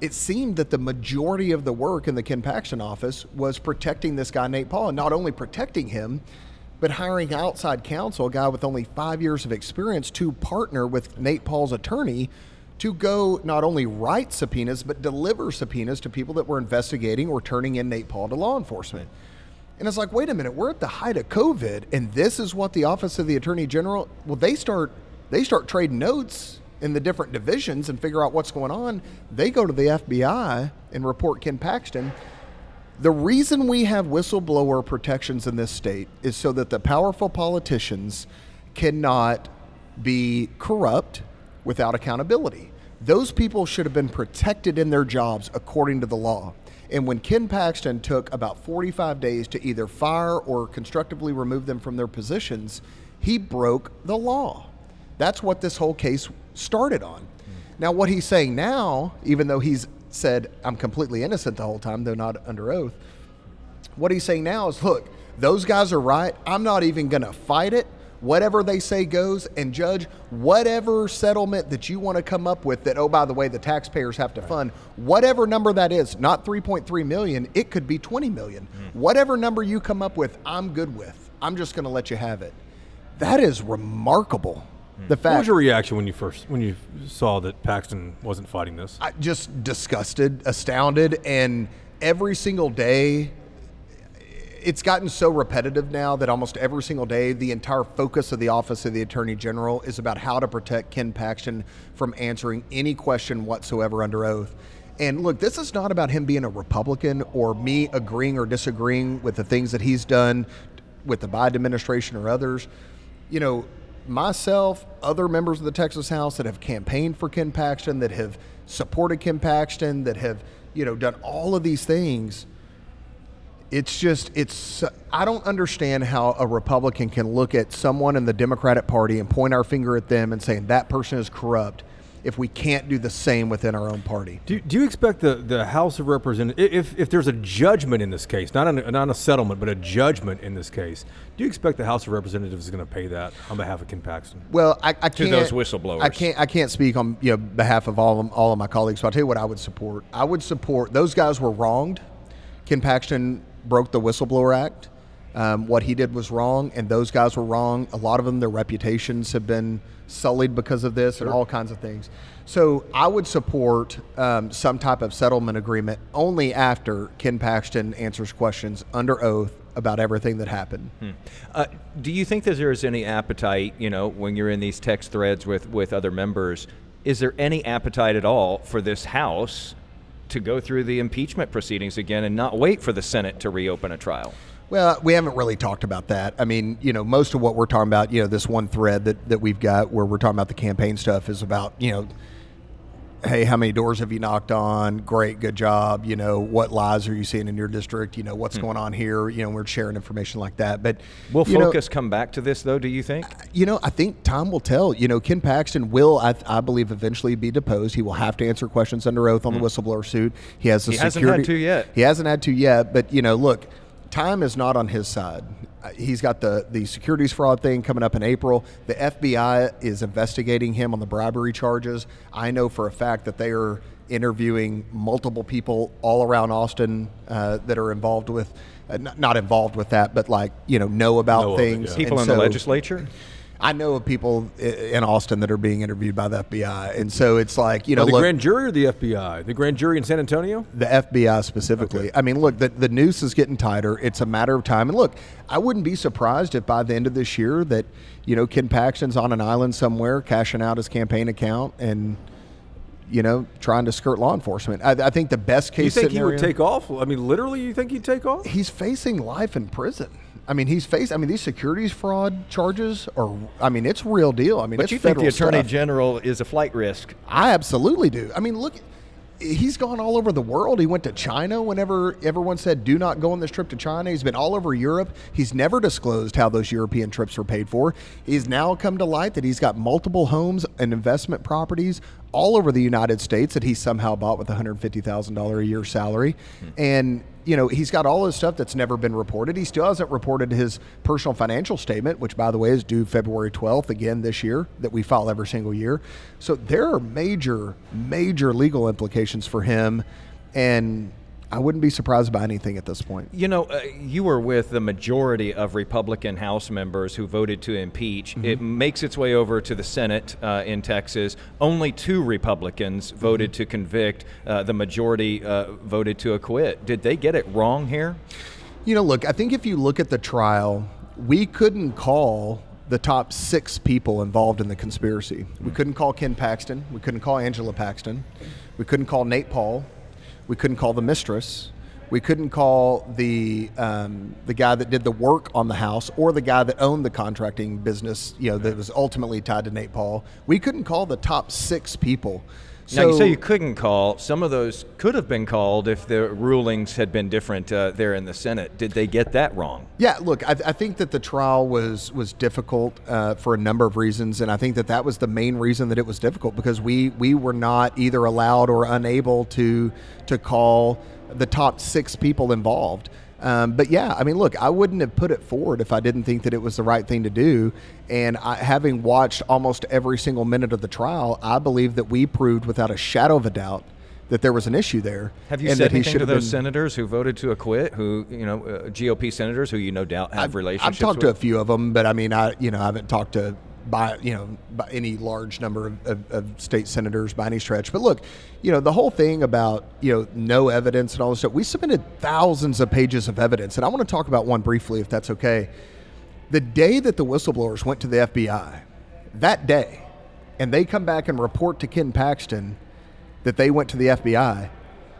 Speaker 4: It seemed that the majority of the work in the Ken Paxton office was protecting this guy, Nate Paul, and not only protecting him, but hiring outside counsel, a guy with only five years of experience, to partner with Nate Paul's attorney to go not only write subpoenas, but deliver subpoenas to people that were investigating or turning in Nate Paul to law enforcement. And it's like, wait a minute, we're at the height of COVID, and this is what the Office of the Attorney General. Well, they start they start trading notes in the different divisions and figure out what's going on. They go to the FBI and report Ken Paxton. The reason we have whistleblower protections in this state is so that the powerful politicians cannot be corrupt without accountability. Those people should have been protected in their jobs according to the law. And when Ken Paxton took about 45 days to either fire or constructively remove them from their positions, he broke the law. That's what this whole case started on. Now, what he's saying now, even though he's said, I'm completely innocent the whole time, though not under oath, what he's saying now is look, those guys are right. I'm not even going to fight it. Whatever they say goes, and judge whatever settlement that you want to come up with. That oh, by the way, the taxpayers have to fund whatever number that is. Not 3.3 million. It could be 20 million. Hmm. Whatever number you come up with, I'm good with. I'm just going to let you have it. That is remarkable. Hmm. The fact
Speaker 2: What was your reaction when you first when you saw that Paxton wasn't fighting this?
Speaker 4: I just disgusted, astounded, and every single day, it's gotten so repetitive now that almost every single day, the entire focus of the Office of the Attorney General is about how to protect Ken Paxton from answering any question whatsoever under oath. And look, this is not about him being a Republican or me agreeing or disagreeing with the things that he's done with the Biden administration or others. You know, myself, other members of the Texas House that have campaigned for Ken Paxton, that have supported Ken Paxton, that have, you know, done all of these things. It's just, it's, I don't understand how a Republican can look at someone in the Democratic Party and point our finger at them and saying that person is corrupt if we can't do the same within our own party.
Speaker 2: Do, do you expect the, the House of Representatives, if, if there's a judgment in this case, not a, not a settlement, but a judgment in this case, do you expect the House of Representatives is going to pay that on behalf of Ken Paxton?
Speaker 4: Well, I, I can't.
Speaker 3: to those whistleblowers.
Speaker 4: I can't. I can't speak on you know, behalf of all of, all of my colleagues. So I'll tell you what I would support. I would support those guys were wronged. Ken Paxton broke the Whistleblower Act. Um, what he did was wrong, and those guys were wrong. A lot of them, their reputations have been sullied because of this, and all kinds of things. So I would support um, some type of settlement agreement only after Ken Paxton answers questions under oath about everything that happened.
Speaker 3: Uh, do you think that there is any appetite, you know, when you're in these text threads with, with other members, is there any appetite at all for this House to go through the impeachment proceedings again and not wait for the Senate to reopen a trial?
Speaker 4: Well, we haven't really talked about that. I mean, you know, most of what we're talking about, you know, this one thread that, that we've got where we're talking about the campaign stuff is about, you know, hey, how many doors have you knocked on? Great, good job. You know, what lies are you seeing in your district? You know, what's going on here? You know, we're sharing information like that. But
Speaker 3: Will
Speaker 4: you know,
Speaker 3: focus come back to this, though, do you think?
Speaker 4: you know, I think time will tell. You know, Ken Paxton will, I, I believe, eventually be deposed. He will have to answer questions under oath on the whistleblower suit. He has the
Speaker 3: Hmm. He hasn't had to yet.
Speaker 4: He hasn't had to yet. But you know, look, time is not on his side. Uh, He's got the the securities fraud thing coming up in April. The FBI is investigating him on the bribery charges. I know for a fact that they are interviewing multiple people all around Austin uh, that are involved with. Uh, n- not involved with that, but like you know, know about
Speaker 2: Know of it,
Speaker 4: things.
Speaker 2: yeah.
Speaker 3: People
Speaker 4: And
Speaker 3: in the legislature?
Speaker 4: I know of people in Austin that are being interviewed by the FBI, and so it's like you know,
Speaker 2: the
Speaker 4: look,
Speaker 2: grand jury or the FBI? The grand jury in San Antonio?
Speaker 4: the FBI specifically. I mean, look, the, the noose is getting tighter. It's a matter of time. And look, I wouldn't be surprised if by the end of this year that you know Ken Paxton's on an island somewhere cashing out his campaign account and you know trying to skirt law enforcement. I, I think the best case
Speaker 2: You think he would take off? I mean, literally, you think he'd take off?
Speaker 4: he's facing life in prison. I mean, he's faced. I mean, these securities fraud charges are. I mean, it's real deal. I mean,
Speaker 3: But
Speaker 4: it's
Speaker 3: you think the Attorney
Speaker 4: stuff.
Speaker 3: General is a flight risk?
Speaker 4: I absolutely do. I mean, look, he's gone all over the world. He went to China whenever everyone said, do not go on this trip to China. He's been all over Europe. He's never disclosed how those European trips were paid for. He's now come to light that he's got multiple homes and investment properties all over the United States that he somehow bought with a $150,000 a year salary. Hmm. And you know, he's got all this stuff that's never been reported. He still hasn't reported his personal financial statement, which, by the way, is due February 12th again this year, that we file every single year. So there are major, major legal implications for him. And I wouldn't be surprised by anything at this point.
Speaker 3: You know, uh, you were with the majority of Republican House members who voted to impeach.
Speaker 4: Mm-hmm.
Speaker 3: It makes its way over to the Senate uh, in Texas. Only two Republicans
Speaker 4: Mm-hmm.
Speaker 3: voted to convict. Uh, the majority uh, voted to acquit. Did they get it wrong here?
Speaker 4: You know, look, I think if you look at the trial, we couldn't call the top six people involved in the conspiracy. We couldn't call Ken Paxton. We couldn't call Angela Paxton. We couldn't call Nate Paul. We couldn't call the mistress. We couldn't call the um, the guy that did the work on the house or the guy that owned the contracting business. You know, that was ultimately tied to Nate Paul. We couldn't call the top six people.
Speaker 3: Now, you
Speaker 4: So-
Speaker 3: say you couldn't call. Some of those could have been called if the rulings had been different uh, there in the Senate. Did they get that wrong?
Speaker 4: Yeah, look, I, I think that the trial was was difficult uh, for a number of reasons, and I think that that was the main reason that it was difficult because we we were not either allowed or unable to to call the top six people involved. Um, but yeah, I mean, look, I wouldn't have put it forward if I didn't think that it was the right thing to do. And I, having watched almost every single minute of the trial, I believe that we proved without a shadow of a doubt that there was an issue there.
Speaker 3: Have you
Speaker 4: and
Speaker 3: said
Speaker 4: that
Speaker 3: anything to those
Speaker 4: been-
Speaker 3: senators who voted to acquit? Who you know, uh, GOP senators who you no doubt have
Speaker 4: I've,
Speaker 3: relationships
Speaker 4: I've talked
Speaker 3: with?
Speaker 4: to a few of them, but I mean, I you know I haven't talked to by you know by any large number of, of, of state senators by any stretch. But look, you know the whole thing about you know no evidence and all this stuff. We submitted thousands of pages of evidence, and I want to talk about one briefly, if that's okay. The day that the whistleblowers went to the FBI, that day, and they come back and report to Ken Paxton that they went to the FBI,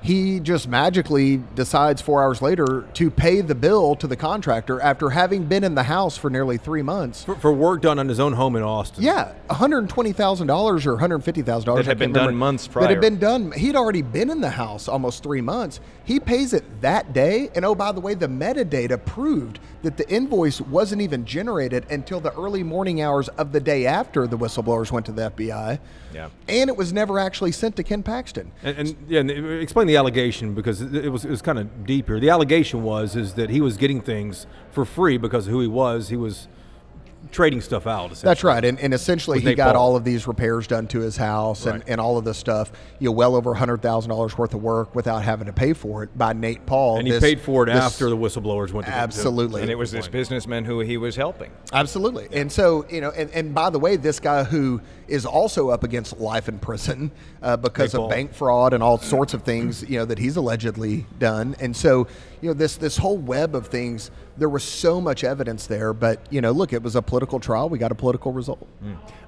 Speaker 4: he just magically decides four hours later to pay the bill to the contractor after having been in the house for nearly three months.
Speaker 2: For, for work done on his own home in Austin.
Speaker 4: Yeah, one hundred twenty thousand dollars or one hundred fifty thousand dollars
Speaker 3: That had been done months prior.
Speaker 4: That had been done. He'd already been in the house almost three months. He pays it that day, and oh by the way, the metadata proved that the invoice wasn't even generated until the early morning hours of the day after the whistleblowers went to the FBI.
Speaker 3: Yeah.
Speaker 4: and it was never actually sent to Ken Paxton.
Speaker 2: And, and yeah, and explain the allegation because it was it was kind of deep here. The allegation was is that he was getting things for free because of who he was. He was trading stuff out.
Speaker 4: That's right, and, and essentially he got
Speaker 2: Paul.
Speaker 4: all of these repairs done to his house and,
Speaker 2: Right.
Speaker 4: and all of this stuff. You know, well over hundred thousand dollars worth of work without having to pay for it by Nate Paul.
Speaker 2: And he
Speaker 4: this-
Speaker 2: paid for it
Speaker 4: this-
Speaker 2: after the whistleblowers went to to-
Speaker 4: Absolutely.
Speaker 3: And it was this businessman who he was helping.
Speaker 4: Absolutely. And so, you know, and, and by the way, this guy who is also up against life in prison uh, because
Speaker 2: Nate
Speaker 4: of
Speaker 2: Paul.
Speaker 4: bank fraud and all sorts of things, you know, that he's allegedly done. And so, you know, this this whole web of things, there was so much evidence there. But, you know, look, it was a political trial. We got a political result.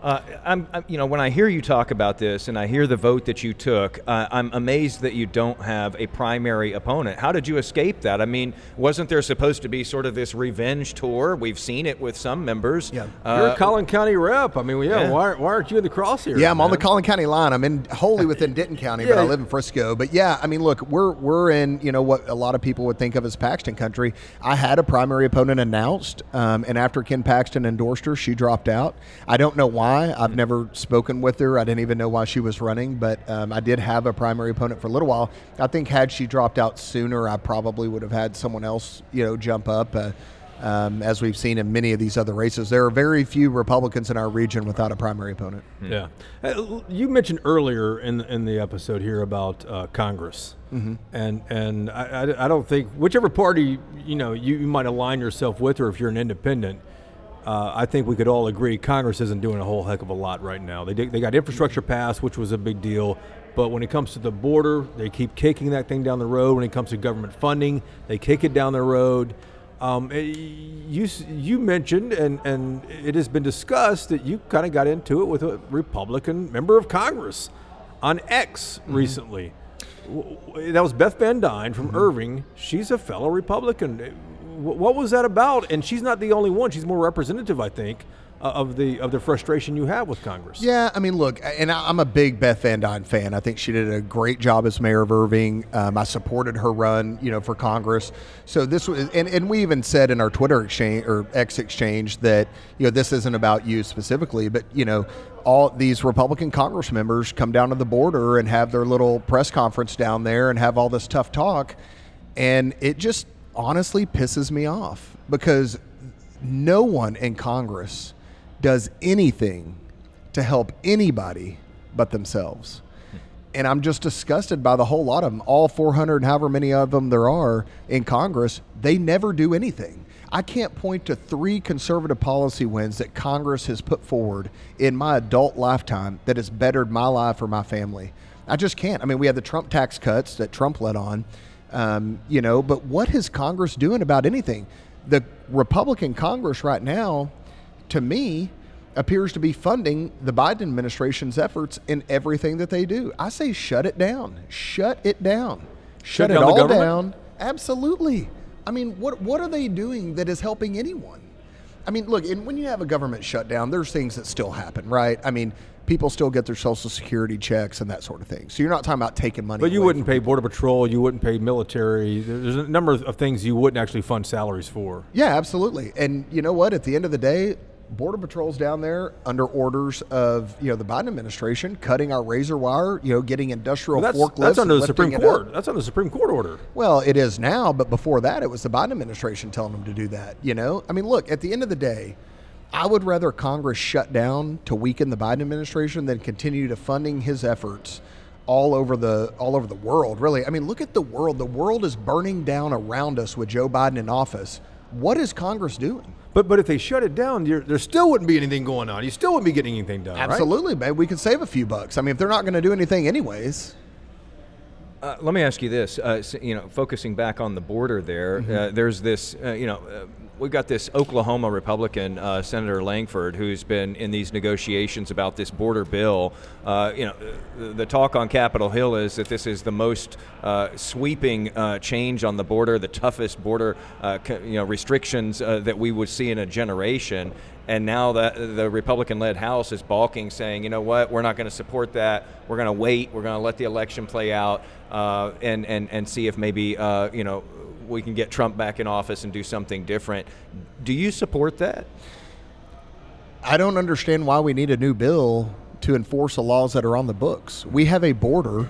Speaker 3: Uh, I'm, I'm, you know, when I hear you talk about this and I hear the vote that you took, uh, I'm amazed that you don't have a primary opponent. How did you escape that? I mean, wasn't there supposed to be sort of this revenge tour? We've seen it with some members.
Speaker 4: Yeah.
Speaker 2: You're
Speaker 3: Uh,
Speaker 2: a Collin County rep. I mean, yeah.
Speaker 3: yeah.
Speaker 2: Why, why aren't you in the crosshairs?
Speaker 4: Yeah, I'm on the? Collin County line. I'm in wholly within [LAUGHS] Denton County, but I live in Frisco. But yeah, I mean, look, we're we're in you know what a lot of people would think of as Paxton country. I had a primary opponent announced, um, and after Ken Paxton endorsed her, she dropped out. I don't know why. I've never spoken with her. I didn't even know why she was running, but um, I did have a primary opponent for a little while. I think had she dropped out sooner, I probably would have had someone else you know jump up. Uh, um, as we've seen in many of these other races, there are very few Republicans in our region without a primary opponent.
Speaker 2: Yeah, Uh, you mentioned earlier in in the episode here about uh, Congress, mm-hmm. and and I, I, I don't think whichever party you know you, you might align yourself with, or if you're an independent, uh, I think we could all agree Congress isn't doing a whole heck of a lot right now. They did, they got infrastructure passed, which was a big deal. But when it comes to the border, they keep kicking that thing down the road. When it comes to government funding, they kick it down the road. Um, eh, you you mentioned and and it has been discussed that you kind of got into it with a Republican member of Congress on X recently. W- w- That was Beth Van Duyne from Irving. She's a fellow Republican. Eh, What was that about? And she's not the only one. She's more representative, I think, of the of the frustration you have with Congress.
Speaker 4: Yeah, I mean, look, and I'm a big Beth Van Duyne fan. I think she did a great job as mayor of Irving. Um, I supported her run, you know, for Congress. So this was, and, and we even said in our Twitter exchange or X exchange that you know this isn't about you specifically, but you know, all these Republican Congress members come down to the border and have their little press conference down there and have all this tough talk, and it just honestly pisses me off because no one in Congress does anything to help anybody but themselves. And I'm just disgusted by the whole lot of them. All 400, and however many of them there are in Congress, they never do anything. I can't point to three conservative policy wins that Congress has put forward in my adult lifetime that has bettered my life or my family. I just can't. I mean, we had the Trump tax cuts that Trump led on, um, you know, but what is Congress doing about anything? The Republican Congress right now, to me, appears to be funding the Biden administration's efforts in everything that they do. I say shut it down. Shut it down. Shut,
Speaker 2: Shut
Speaker 4: it
Speaker 2: down
Speaker 4: all
Speaker 2: government?
Speaker 4: down. Absolutely. I mean, what what are they doing that is helping anyone? I mean, look, and when you have a government shutdown, there's things that still happen, right? I mean, people still get their social security checks and that sort of thing. So you're not talking about taking money.
Speaker 2: But you wouldn't pay Border Patrol, you wouldn't pay military. There's a number of things you wouldn't actually fund salaries for.
Speaker 4: Yeah, absolutely. And you know what? At the end of the day, Border Patrol's down there under orders of you know the Biden administration, cutting our razor wire, you know, getting industrial
Speaker 2: That's,
Speaker 4: forklifts.
Speaker 2: that's under the Supreme. Court. That's under the Supreme Court order.
Speaker 4: Well, it is now, but before that, it was the Biden administration telling them to do that. You know, I mean, look, at the end of the day, I would rather Congress shut down to weaken the Biden administration than continue to funding his efforts all over the all over the world. Really, I mean, look at the world. The world is burning down around us with Joe Biden in office. What is Congress doing?
Speaker 2: But but if they shut it down, you're, there still wouldn't be anything going on. You still wouldn't be getting anything done. right?
Speaker 4: Absolutely, man. We could save a few bucks. I mean, if they're not going to do anything anyways.
Speaker 3: Uh, let me ask you this: uh, s- you know, focusing back on the border, there, uh, there's this. Uh, you know, uh, we've got this Oklahoma Republican uh, Senator Lankford who's been in these negotiations about this border bill. Uh, you know, the, the talk on Capitol Hill is that this is the most uh, sweeping uh, change on the border, the toughest border, uh, you know, restrictions uh, that we would see in a generation. And now that the Republican-led House is balking, saying, you know what, we're not going to support that. We're going to wait. We're going to let the election play out, uh, and and and see if maybe uh, you know we can get Trump back in office and do something different. Do you support that?
Speaker 4: I don't understand why we need a new bill to enforce the laws that are on the books. We have a border.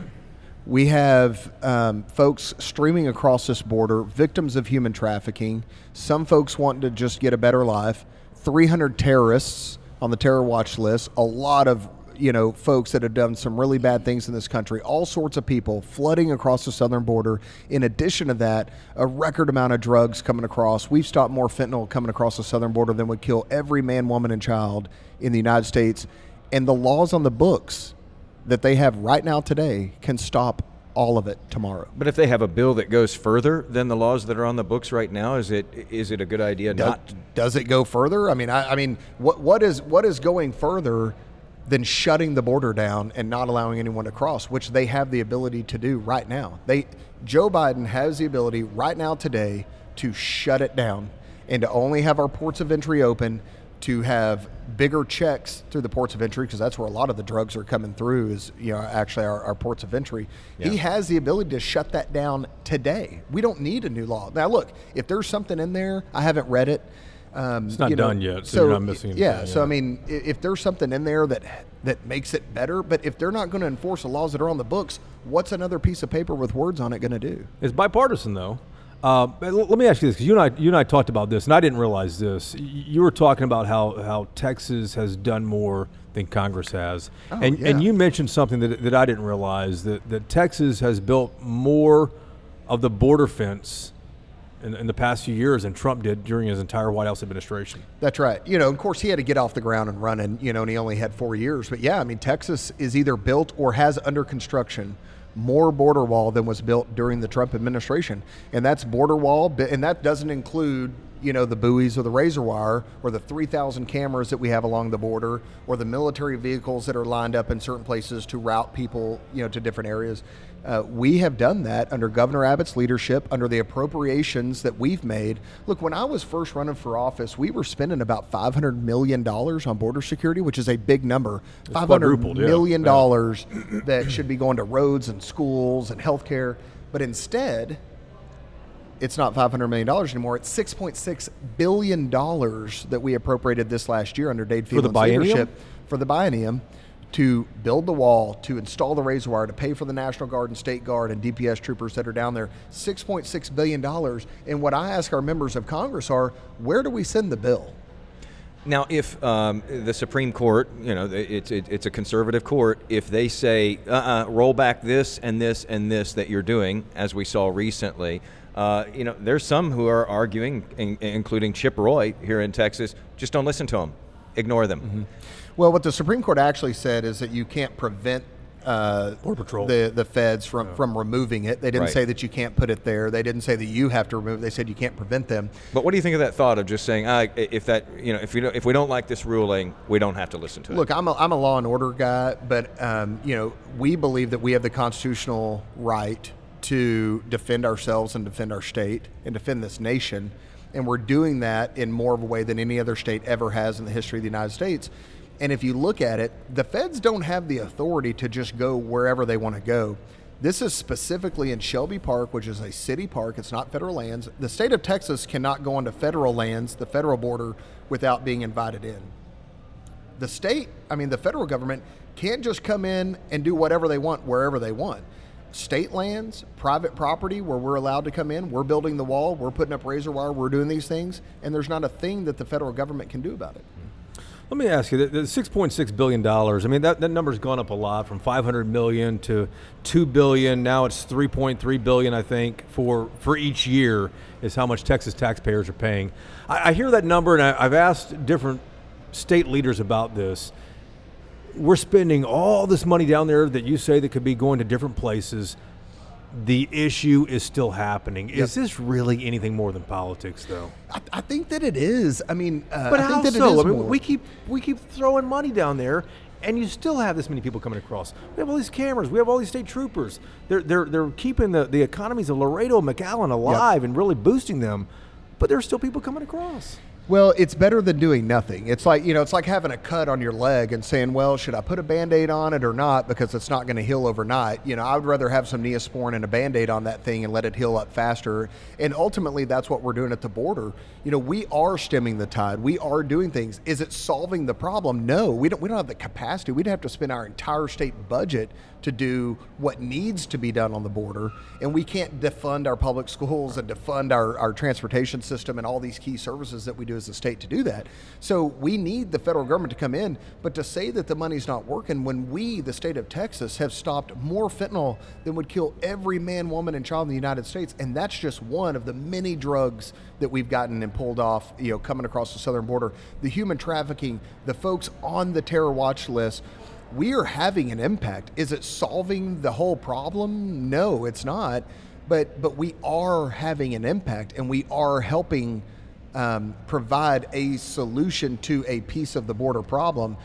Speaker 4: We have um, folks streaming across this border, victims of human trafficking. Some folks want to just get a better life. 300 terrorists on the terror watch list, a lot of you know folks that have done some really bad things in this country, all sorts of people flooding across the southern border. In addition to that, a record amount of drugs coming across. We've stopped more fentanyl coming across the southern border than would kill every man, woman, and child in the United States. And the laws on the books that they have right now today can stop all of it tomorrow.
Speaker 3: But if they have a bill that goes further than the laws that are on the books right now, is it is it a good idea
Speaker 4: does,
Speaker 3: not?
Speaker 4: Does it go further? I mean, I, I mean, what what is what is going further than shutting the border down and not allowing anyone to cross, which they have the ability to do right now. They Joe Biden has the ability right now today to shut it down and to only have our ports of entry open to have bigger checks through the ports of entry because that's where a lot of the drugs are coming through is you know actually our, our ports of entry yeah. he has the ability to shut that down today we don't need a new law now look if there's something in there i haven't read it
Speaker 2: um, it's not done know, yet, so, so, you're not missing.
Speaker 4: Anything, yeah, so I mean, if there's something in there that that makes it better, but if they're not going to enforce the laws that are on the books, what's another piece of paper with words on it going to do?
Speaker 2: It's bipartisan, though. Uh, let me ask you this, because you and I, you and I talked about this, and I didn't realize this. You were talking about how, how Texas has done more than Congress has, oh, and yeah. and you mentioned something that, that I didn't realize that that Texas has built more of the border fence in, in, the past few years than Trump did during his entire White House administration.
Speaker 4: That's right. You know, of course, he had to get off the ground and run, and you know, and he only had four years. But yeah, I mean, Texas is either built or has under construction more border wall than was built during the Trump administration, and that's border wall, and that doesn't include you know the buoys or the razor wire or the 3000 cameras that we have along the border or the military vehicles that are lined up in certain places to route people you know to different areas uh, we have done that under Governor Abbott's leadership, under the appropriations that we've made. Look, when I was first running for office, we were spending about $500 million on border security, which is a big number. It's $500 million yeah. dollars yeah. that should be going to roads and schools and healthcare. But instead, it's not $500 million anymore. It's $6.6 billion that we appropriated this last year under Dade Phelan's leadership for the biennium to build the wall, to install the razor wire, to pay for the National Guard and State Guard and DPS troopers that are down there. $6.6 billion. And what I ask our members of Congress are where do we send the bill?
Speaker 3: Now, if um, the Supreme Court, you know, it's, it, it's a conservative court, if they say, uh-uh, roll back this and this and this that you're doing, as we saw recently, uh, you know, there's some who are arguing, in, including Chip Roy here in Texas, just don't listen to them, ignore them. Mm-hmm.
Speaker 4: Well, what the Supreme Court actually said is that you can't prevent uh,
Speaker 2: Border Patrol,
Speaker 4: the the feds from, from removing it. They didn't right. say that you can't put it there. They didn't say that you have to remove. it. They said you can't prevent them.
Speaker 3: But what do you think of that thought of just saying, ah, if that you know, if we don't, if we don't like this ruling, we don't have to listen to
Speaker 4: it. Look, I'm a, I'm a law and order guy, but um, you know, we believe that we have the constitutional right to defend ourselves and defend our state and defend this nation, and we're doing that in more of a way than any other state ever has in the history of the United States. And if you look at it, the feds don't have the authority to just go wherever they want to go. This is specifically in Shelby Park, which is a city park. It's not federal lands. The state of Texas cannot go onto federal lands, the federal border, without being invited in. The state, I mean, the federal government can't just come in and do whatever they want wherever they want. State lands, private property where we're allowed to come in, we're building the wall, we're putting up razor wire, we're doing these things, and there's not a thing that the federal government can do about it.
Speaker 2: Let me ask you, the, $6.6 billion, I mean, that, that number's gone up a lot from 500 million to 2 billion. Now it's 3.3 billion, I think, for, for each year is how much Texas taxpayers are paying. I, I hear that number, and I, I've asked different state leaders about this. We're spending all this money down there that you say that could be going to different places the issue is still happening. Yep. Is this really anything more than politics, though?
Speaker 4: I, I think that it is. I mean, uh,
Speaker 2: but
Speaker 4: I
Speaker 2: how so? I mean, we keep we keep throwing money down there, and you still have this many people coming across. We have all these cameras. We have all these state troopers. They're they're they're keeping the, the economies of Laredo, and McAllen alive, yep. and really boosting them. But there are still people coming across.
Speaker 4: Well, it's better than doing nothing. It's like, you know, it's like having a cut on your leg and saying, well, should I put a band aid on it or not? Because it's not going to heal overnight. You know, I would rather have some Neosporin and a band aid on that thing and let it heal up faster. And ultimately, that's what we're doing at the border. You know, we are stemming the tide. We are doing things. Is it solving the problem? No, we don't, we don't have the capacity. We'd have to spend our entire state budget to do what needs to be done on the border. And we can't defund our public schools and defund our, our transportation system and all these key services that we do as a state to do that. So we need the federal government to come in. But to say that the money's not working when we, the state of Texas, have stopped more fentanyl than would kill every man, woman, and child in the United States, and that's just one of the many drugs that we've gotten and pulled off, you know, coming across the southern border. The human trafficking, the folks on the terror watch list we are having an impact. Is it solving the whole problem? No, it's not. But but we are having an impact, and we are helping um, provide a solution to a piece of the border problem.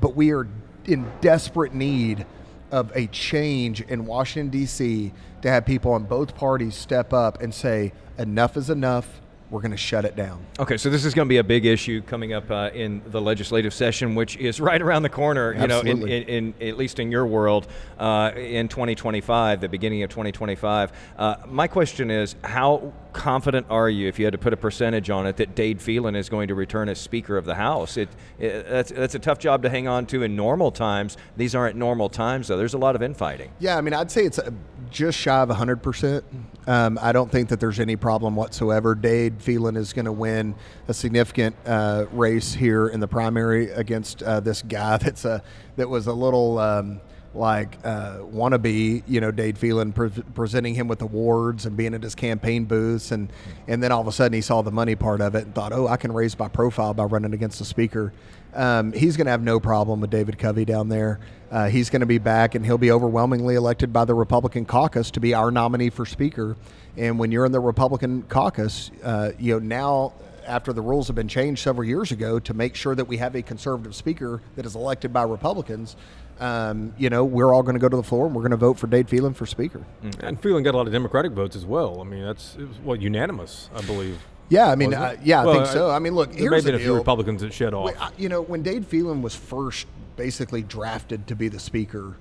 Speaker 4: But we are in desperate need of a change in Washington D.C. to have people on both parties step up and say enough is enough we're going to shut it down.
Speaker 3: Okay, so this is going to be a big issue coming up uh, in the legislative session, which is [LAUGHS] right around the corner. You know, in, in, in, at least in your world, uh, in 2025, the beginning of 2025. Uh, my question is, how confident are you, if you had to put a percentage on it, that Dade Phelan is going to return as Speaker of the House? It, it, that's, that's a tough job to hang on to in normal times. These aren't normal times, though. There's a lot of infighting.
Speaker 4: Yeah, I mean, I'd say it's uh, just shy of 100%. Um, I don't think that there's any problem whatsoever. Dade Phelan is going to win a significant uh, race here in the primary against uh, this guy [LAUGHS] that's a that was a little. Um, like uh, wannabe, you know, Dade Phelan pre- presenting him with awards and being at his campaign booths, and and then all of a sudden he saw the money part of it and thought, oh, I can raise my profile by running against the speaker. Um, he's going to have no problem with David Covey down there. Uh, he's going to be back, and he'll be overwhelmingly elected by the Republican caucus to be our nominee for speaker. And when you're in the Republican caucus, uh, you know now after the rules have been changed several years ago to make sure that we have a conservative speaker that is elected by Republicans, um, you know, we're all going to go to the floor and we're going to vote for Dade Phelan for Speaker.
Speaker 2: Mm-hmm. And Phelan got a lot of Democratic votes as well. I mean, that's it was, what unanimous, I believe.
Speaker 4: Yeah, I mean, uh, yeah, I well, think so. I mean, look,
Speaker 2: there
Speaker 4: here's
Speaker 2: may have been
Speaker 4: a
Speaker 2: few Republicans that shed off.
Speaker 4: You know, when Dade Phelan was first basically drafted to be the Speaker,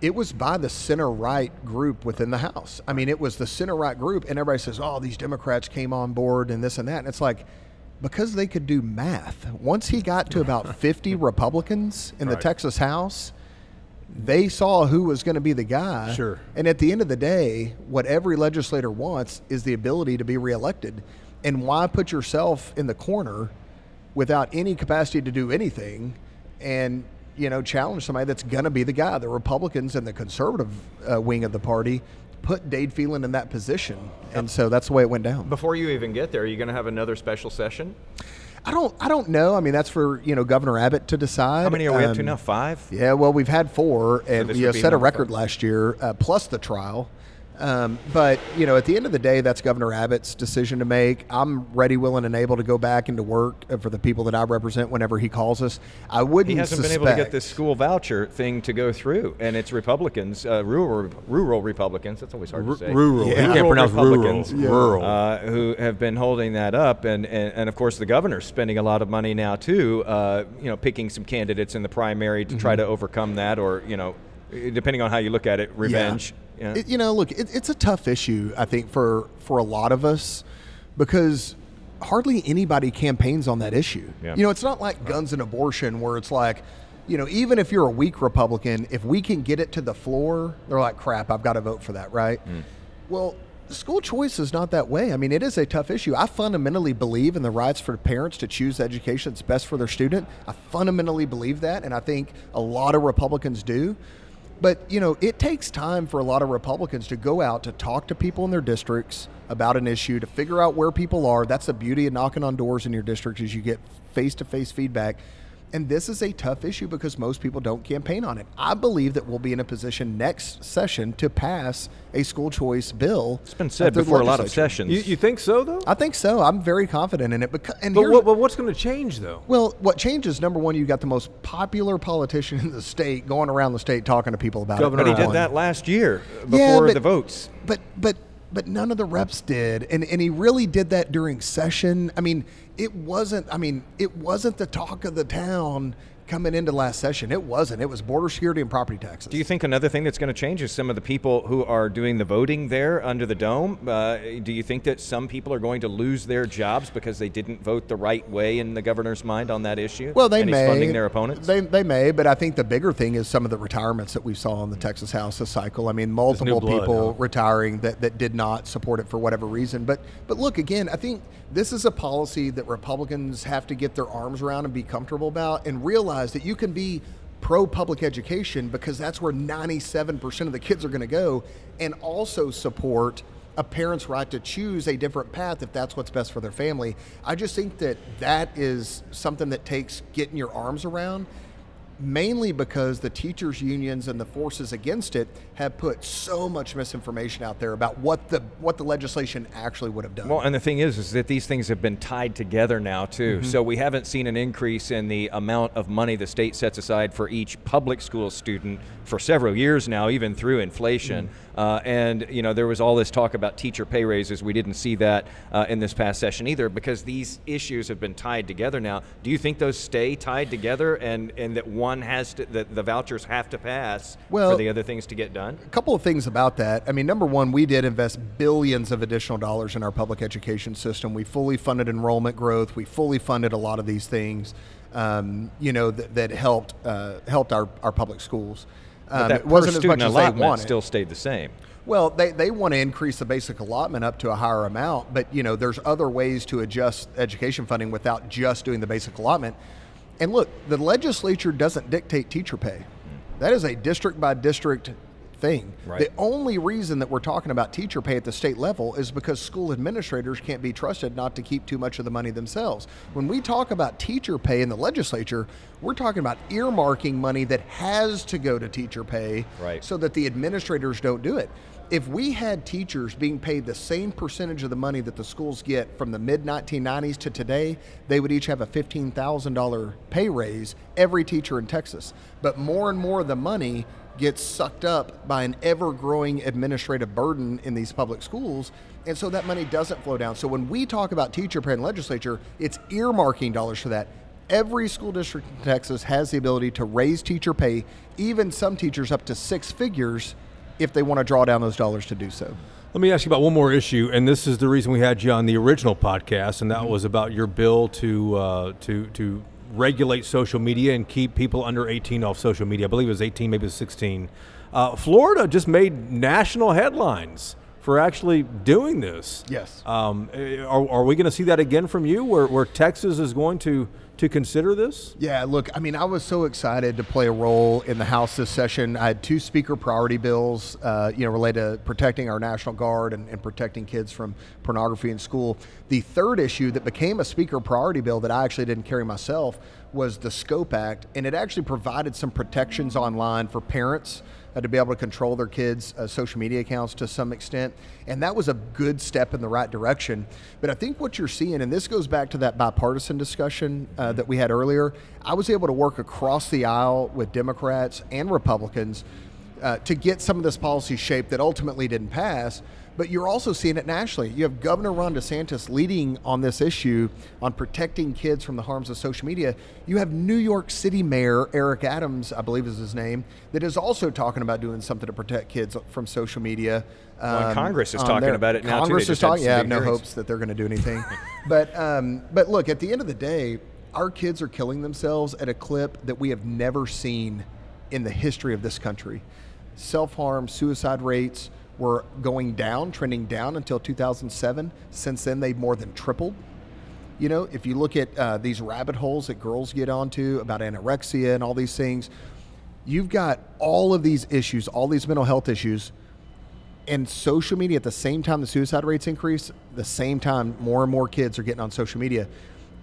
Speaker 4: it was by the center right group within the House. I mean, it was the center right group, and everybody says, "Oh, these Democrats came on board and this and that," and it's like because they could do math. Once he got to about [LAUGHS] 50 Republicans in right. the Texas House, they saw who was going to be the guy.
Speaker 2: Sure.
Speaker 4: And at the end of the day, what every legislator wants is the ability to be reelected. And why put yourself in the corner without any capacity to do anything and you know challenge somebody that's going to be the guy? The Republicans and the conservative uh, wing of the party put Dade Phelan in that position, and so that's the way it went down.
Speaker 3: Before you even get there, are you going to have another special session?
Speaker 4: I don't. I don't know. I mean, that's for you know Governor Abbott to decide.
Speaker 3: How many are we um, up to um, now? Five.
Speaker 4: Yeah. Well, we've had four, and so we set a record last year, uh, plus the trial. Um, but you know, at the end of the day, that's Governor Abbott's decision to make. I'm ready, willing, and able to go back into work for the people that I represent whenever he calls us. I wouldn't.
Speaker 3: He hasn't
Speaker 4: suspect,
Speaker 3: been able to get this school voucher thing to go through, and it's Republicans, uh, rural rural Republicans. That's always hard to say.
Speaker 2: Rural.
Speaker 3: Yeah.
Speaker 2: You can't pronounce Republicans,
Speaker 3: rural. Rural. Uh, who have been holding that up, and, and and of course the governor's spending a lot of money now too. Uh, you know, picking some candidates in the primary to mm-hmm. try to overcome that, or you know, depending on how you look at it, revenge.
Speaker 4: Yeah. Yeah. It, you know, look, it, it's a tough issue, I think, for for a lot of us because hardly anybody campaigns on that issue. Yeah. You know, it's not like guns and abortion where it's like, you know, even if you're a weak Republican, if we can get it to the floor, they're like, crap, I've got to vote for that, right? Mm. Well, school choice is not that way. I mean, it is a tough issue. I fundamentally believe in the rights for parents to choose the education that's best for their student. I fundamentally believe that, and I think a lot of Republicans do. But, you know, it takes time for a lot of Republicans to go out to talk to people in their districts about an issue, to figure out where people are. That's the beauty of knocking on doors in your districts is you get face-to-face feedback. And this is a tough issue because most people don't campaign on it. I believe that we'll be in a position next session to pass a school choice bill.
Speaker 3: It's been said before a lot of sessions.
Speaker 2: You, you, think so, though?
Speaker 4: I think so. I'm very confident in it. Because, and
Speaker 2: but, what, but what's going to change, though?
Speaker 4: Well, what changes, number one, you got the most popular politician [LAUGHS] in the state going around the state talking to people about
Speaker 3: Governor
Speaker 4: it.
Speaker 3: But he did that last year before yeah, but, the votes.
Speaker 4: But, but, but none of the reps did. And, and he really did that during session. I mean, it wasn't, I mean, it wasn't the talk of the town coming into last session. It wasn't. It was border security and property taxes.
Speaker 3: Do you think another thing that's going to change is some of the people who are doing the voting there under the dome? Uh, do you think that some people are going to lose their jobs because they didn't vote the right way in the governor's mind on that issue?
Speaker 4: Well, they
Speaker 3: and
Speaker 4: may
Speaker 3: he's funding their opponents.
Speaker 4: They, they may, but I think the bigger thing is some of the retirements that we saw in the Texas House this cycle. I mean, multiple
Speaker 2: blood,
Speaker 4: people
Speaker 2: huh?
Speaker 4: retiring that, that did not support it for whatever reason. But but look again, I think this is a policy that Republicans have to get their arms around and be comfortable about, and realize that you can be pro public education because that's where 97% of the kids are going to go, and also support a parent's right to choose a different path if that's what's best for their family. I just think that that is something that takes getting your arms around mainly because the teachers unions and the forces against it have put so much misinformation out there about what the what the legislation actually would have done.
Speaker 3: Well, and the thing is, is that these things have been tied together now too. Mm-hmm. So we haven't seen an increase in the amount of money the state sets aside for each public school student for several years now, even through inflation. Mm-hmm. Uh, and you know, there was all this talk about teacher pay raises. We didn't see that uh, in this past session either, because these issues have been tied together now. Do you think those stay tied together, and and that one has to, that the vouchers have to pass
Speaker 4: Well-
Speaker 3: for the other things to get done?
Speaker 4: a couple of things about that. I mean, number one, we did invest billions of additional dollars in our public education system. We fully funded enrollment growth. We fully funded a lot of these things, um, you know, that, that helped uh, helped our, our public schools.
Speaker 3: But
Speaker 4: Um,
Speaker 3: that
Speaker 4: it wasn't as much
Speaker 3: student
Speaker 4: as they wanted.
Speaker 3: still stayed the same.
Speaker 4: Well, they, they want to increase the basic allotment up to a higher amount, but you know, there's other ways to adjust education funding without just doing the basic allotment. And look, the legislature doesn't dictate teacher pay. That is a district by district thing.
Speaker 3: Right.
Speaker 4: The only reason that we're talking about teacher pay at the state level is because school administrators can't be trusted not to keep too much of the money themselves. When we talk about teacher pay in the legislature, we're talking about earmarking money that has to go to teacher pay
Speaker 3: Right.
Speaker 4: so that the administrators don't do it. If we had teachers being paid the same percentage of the money that the schools get from the mid 1990s to today, they would each have a $15,000 pay raise, every teacher in Texas. But more and more of the money gets sucked up by an ever growing administrative burden in these public schools. And so that money doesn't flow down. So when we talk about teacher pay the legislature, it's earmarking dollars for that. Every school district in Texas has the ability to raise teacher pay, even some teachers up to six figures if they want to draw down those dollars to do so.
Speaker 2: Let me ask you about one more issue, and this is the reason we had you on the original podcast, and that was about your bill to uh, to to regulate social media and keep people under 18 off social media. I believe it was 18, maybe it was 16. Uh, Florida just made national headlines for actually doing this.
Speaker 4: Yes.
Speaker 2: Um, eh, are, are we going to see that again from you, where, where Texas is going to to consider this?
Speaker 4: Yeah, look, I mean, I was so excited to play a role in the House this session. I had two speaker priority bills, uh, you know, related to protecting our National Guard and, and protecting kids from pornography in school. The third issue that became a speaker priority bill that I actually didn't carry myself was the SCOPE Act, and it actually provided some protections online for parents uh, to be able to control their kids' uh, social media accounts to some extent. And that was a good step in the right direction. But I think what you're seeing, and this goes back to that bipartisan discussion uh, that we had earlier, I was able to work across the aisle with Democrats and Republicans uh, to get some of this policy shaped that ultimately didn't pass. But you're also seeing it nationally. You have Governor Ron DeSantis leading on this issue on protecting kids from the harms of social media. You have New York City Mayor Eric Adams, I believe is his name, that is also talking about doing something to protect kids from social media. um,
Speaker 3: Congress is talking
Speaker 4: their-
Speaker 3: about it now, too.
Speaker 4: Congress is
Speaker 3: just
Speaker 4: talking. Yeah, I have no hopes that they're going to do anything. [LAUGHS] but um, but look, at the end of the day, our kids are killing themselves at a clip that we have never seen in the history of this country. Self harm, suicide rates were going down, trending down until 2007. Since then, they've more than tripled. You know, if you look at uh, these rabbit holes that girls get onto about anorexia and all these things, you've got all of these issues, all these mental health issues, and social media at the same time the suicide rates increase, the same time more and more kids are getting on social media.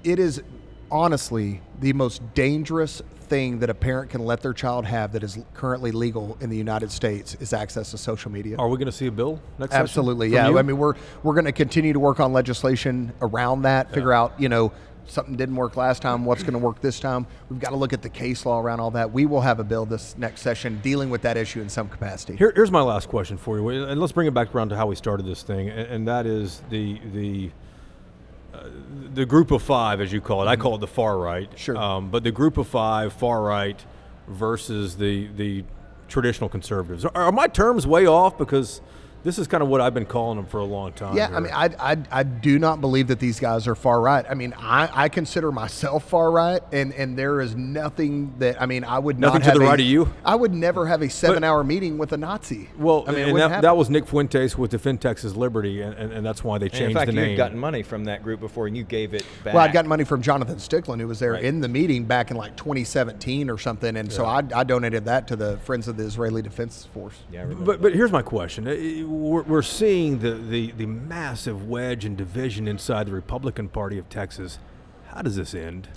Speaker 4: It is honestly the most dangerous thing that a parent can let their child have that is currently legal in the United States is access to social media.
Speaker 2: Are we going to see a bill next
Speaker 4: Absolutely, yeah.
Speaker 2: you?
Speaker 4: I mean, we're we're going to continue to work on legislation around that. Figure out, you know, something didn't work last time. What's going to work this time? We've got to look at the case law around all that. We will have a bill this next session dealing with that issue in some capacity.
Speaker 2: Here, here's my last question for you, and let's bring it back around to how we started this thing, and, and that is the the the group of five, as you call it. I call it the far right.
Speaker 4: Sure.
Speaker 2: Um, but the group of five, far right, versus the the traditional conservatives. Are, are my terms way off? Because this is kind of what I've been calling them for a long time.
Speaker 4: Yeah,
Speaker 2: here.
Speaker 4: I mean, I, I, I do not believe that these guys are far right. I mean, I, I consider myself far right, and, and there is nothing that I mean, I would
Speaker 2: Nothing
Speaker 4: not
Speaker 2: to
Speaker 4: have
Speaker 2: the
Speaker 4: a-
Speaker 2: right of you?
Speaker 4: I would never have a seven-hour meeting with a Nazi.
Speaker 2: well,
Speaker 4: I mean,
Speaker 2: and that, that was Nick Fuentes with Defend Texas Liberty, and, and, and that's why they
Speaker 3: And
Speaker 2: changed
Speaker 3: in fact,
Speaker 2: the
Speaker 3: you
Speaker 2: name.
Speaker 3: had gotten money from that group before, and you gave it back.
Speaker 4: Well, I'd gotten money from Jonathan Stickland, who was there
Speaker 3: Right.
Speaker 4: in the meeting back in like 2017 or something, and so I, I donated that to the Friends of the Israeli Defense Force.
Speaker 3: Yeah, I remember.
Speaker 2: But, but here's my question. We're, we're seeing the, the, the massive wedge and division inside the Republican Party of Texas. How does this end?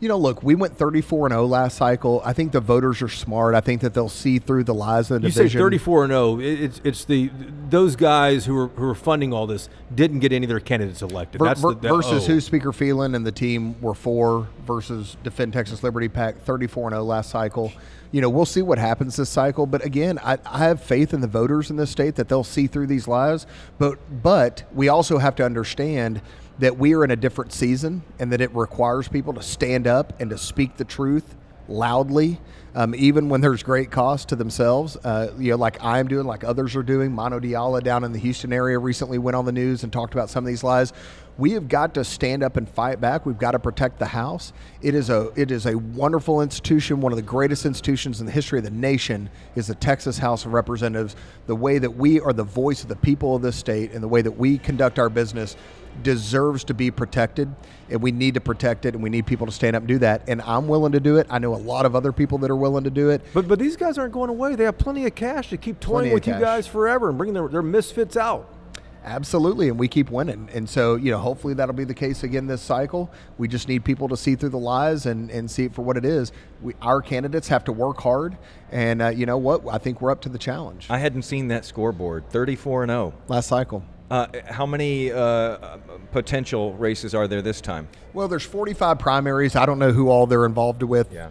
Speaker 4: You know, look, we went 34 and 0 last cycle. I think the voters are smart. I think that they'll see through the lies of the
Speaker 2: You say 34 and 0. It's it's the those guys who are who are funding all this didn't get any of their candidates elected.
Speaker 4: Ver-
Speaker 2: That's
Speaker 4: ver-
Speaker 2: the,
Speaker 4: versus
Speaker 2: oh.
Speaker 4: who Speaker Phelan and the team were for versus Defend Texas Liberty PAC 34 and 0 last cycle. You know, we'll see what happens this cycle. But again, I, I have faith in the voters in this state that they'll see through these lies. But but we also have to understand that we are in a different season and that it requires people to stand up and to speak the truth loudly, um, even when there's great cost to themselves. Uh, you know, like I'm doing, like others are doing. Mano DeAyala down in the Houston area recently went on the news and talked about some of these lies. We have got to stand up and fight back. We've got to protect the House. It is a it is a wonderful institution. One of the greatest institutions in the history of the nation is the Texas House of Representatives. The way that we are the voice of the people of this state and the way that we conduct our business deserves to be protected and we need to protect it and we need people to stand up and do that and i'm willing to do it i know a lot of other people that are willing to do it
Speaker 2: But but these guys aren't going away. They have plenty of cash to keep toying with you guys forever and bringing their, their misfits out.
Speaker 4: Absolutely and we keep winning and so you know hopefully that'll be the case again this cycle we just need people to see through the lies and, and see it for what it is we, our candidates have to work hard and uh, you know what i think we're up to the challenge
Speaker 3: I hadn't seen that scoreboard. 34 and 0.
Speaker 4: last cycle
Speaker 3: Uh, how many uh, potential races are there this time?
Speaker 4: well there's 45 primaries i don't know who all they're involved with
Speaker 3: Yeah.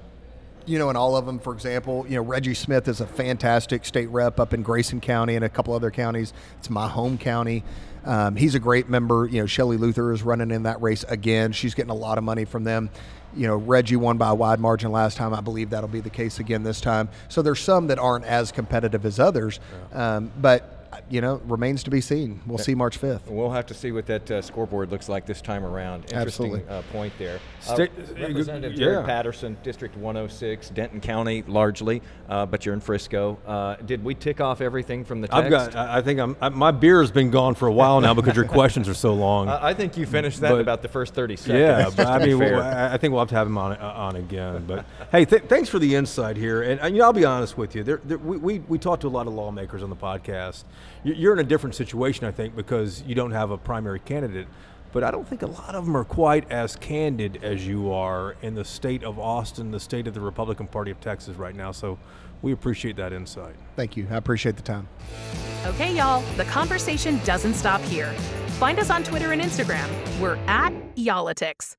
Speaker 4: You know, in all of them, for example, you know, Reggie Smith is a fantastic state rep up in Grayson County and a couple other counties. It's my home county. Um, he's a great member. You know, Shelley Luther is running in that race again. She's getting a lot of money from them. You know, Reggie won by a wide margin last time. I believe that'll be the case again this time. So there's some that aren't as competitive as others, um, but you know, remains to be seen. We'll see March 5th.
Speaker 3: We'll have to see what that uh, scoreboard looks like this time around. Interesting
Speaker 4: Absolutely.
Speaker 3: uh, point there.
Speaker 2: State-
Speaker 3: uh, Representative Jared. Patterson, District 106, Denton County, largely, uh, but you're in Frisco. Uh, did we tick off everything from the text?
Speaker 2: I've got. I I think I'm. I, my beer has been gone for a while now because your [LAUGHS] questions are so long.
Speaker 3: I I think you finished that in
Speaker 2: But-
Speaker 3: about the first 30 seconds.
Speaker 2: Yeah,
Speaker 3: just
Speaker 2: but I mean,
Speaker 3: fair.
Speaker 2: well, I I think we'll have to have him on uh, on again. But hey, th- thanks for the insight here. And, and you know, I'll be honest with you. There, there, we, we we talked to a lot of lawmakers on the podcast. You- You're in a different situation, I think, because you don't have a primary candidate. But I don't think a lot of them are quite as candid as you are in the state of Austin, the state of the Republican Party of Texas right now. So we appreciate that insight.
Speaker 4: Thank you. I appreciate the time.
Speaker 1: Okay, y'all, the conversation doesn't stop here. Find us on Twitter and Instagram. We're at Y'all-itics.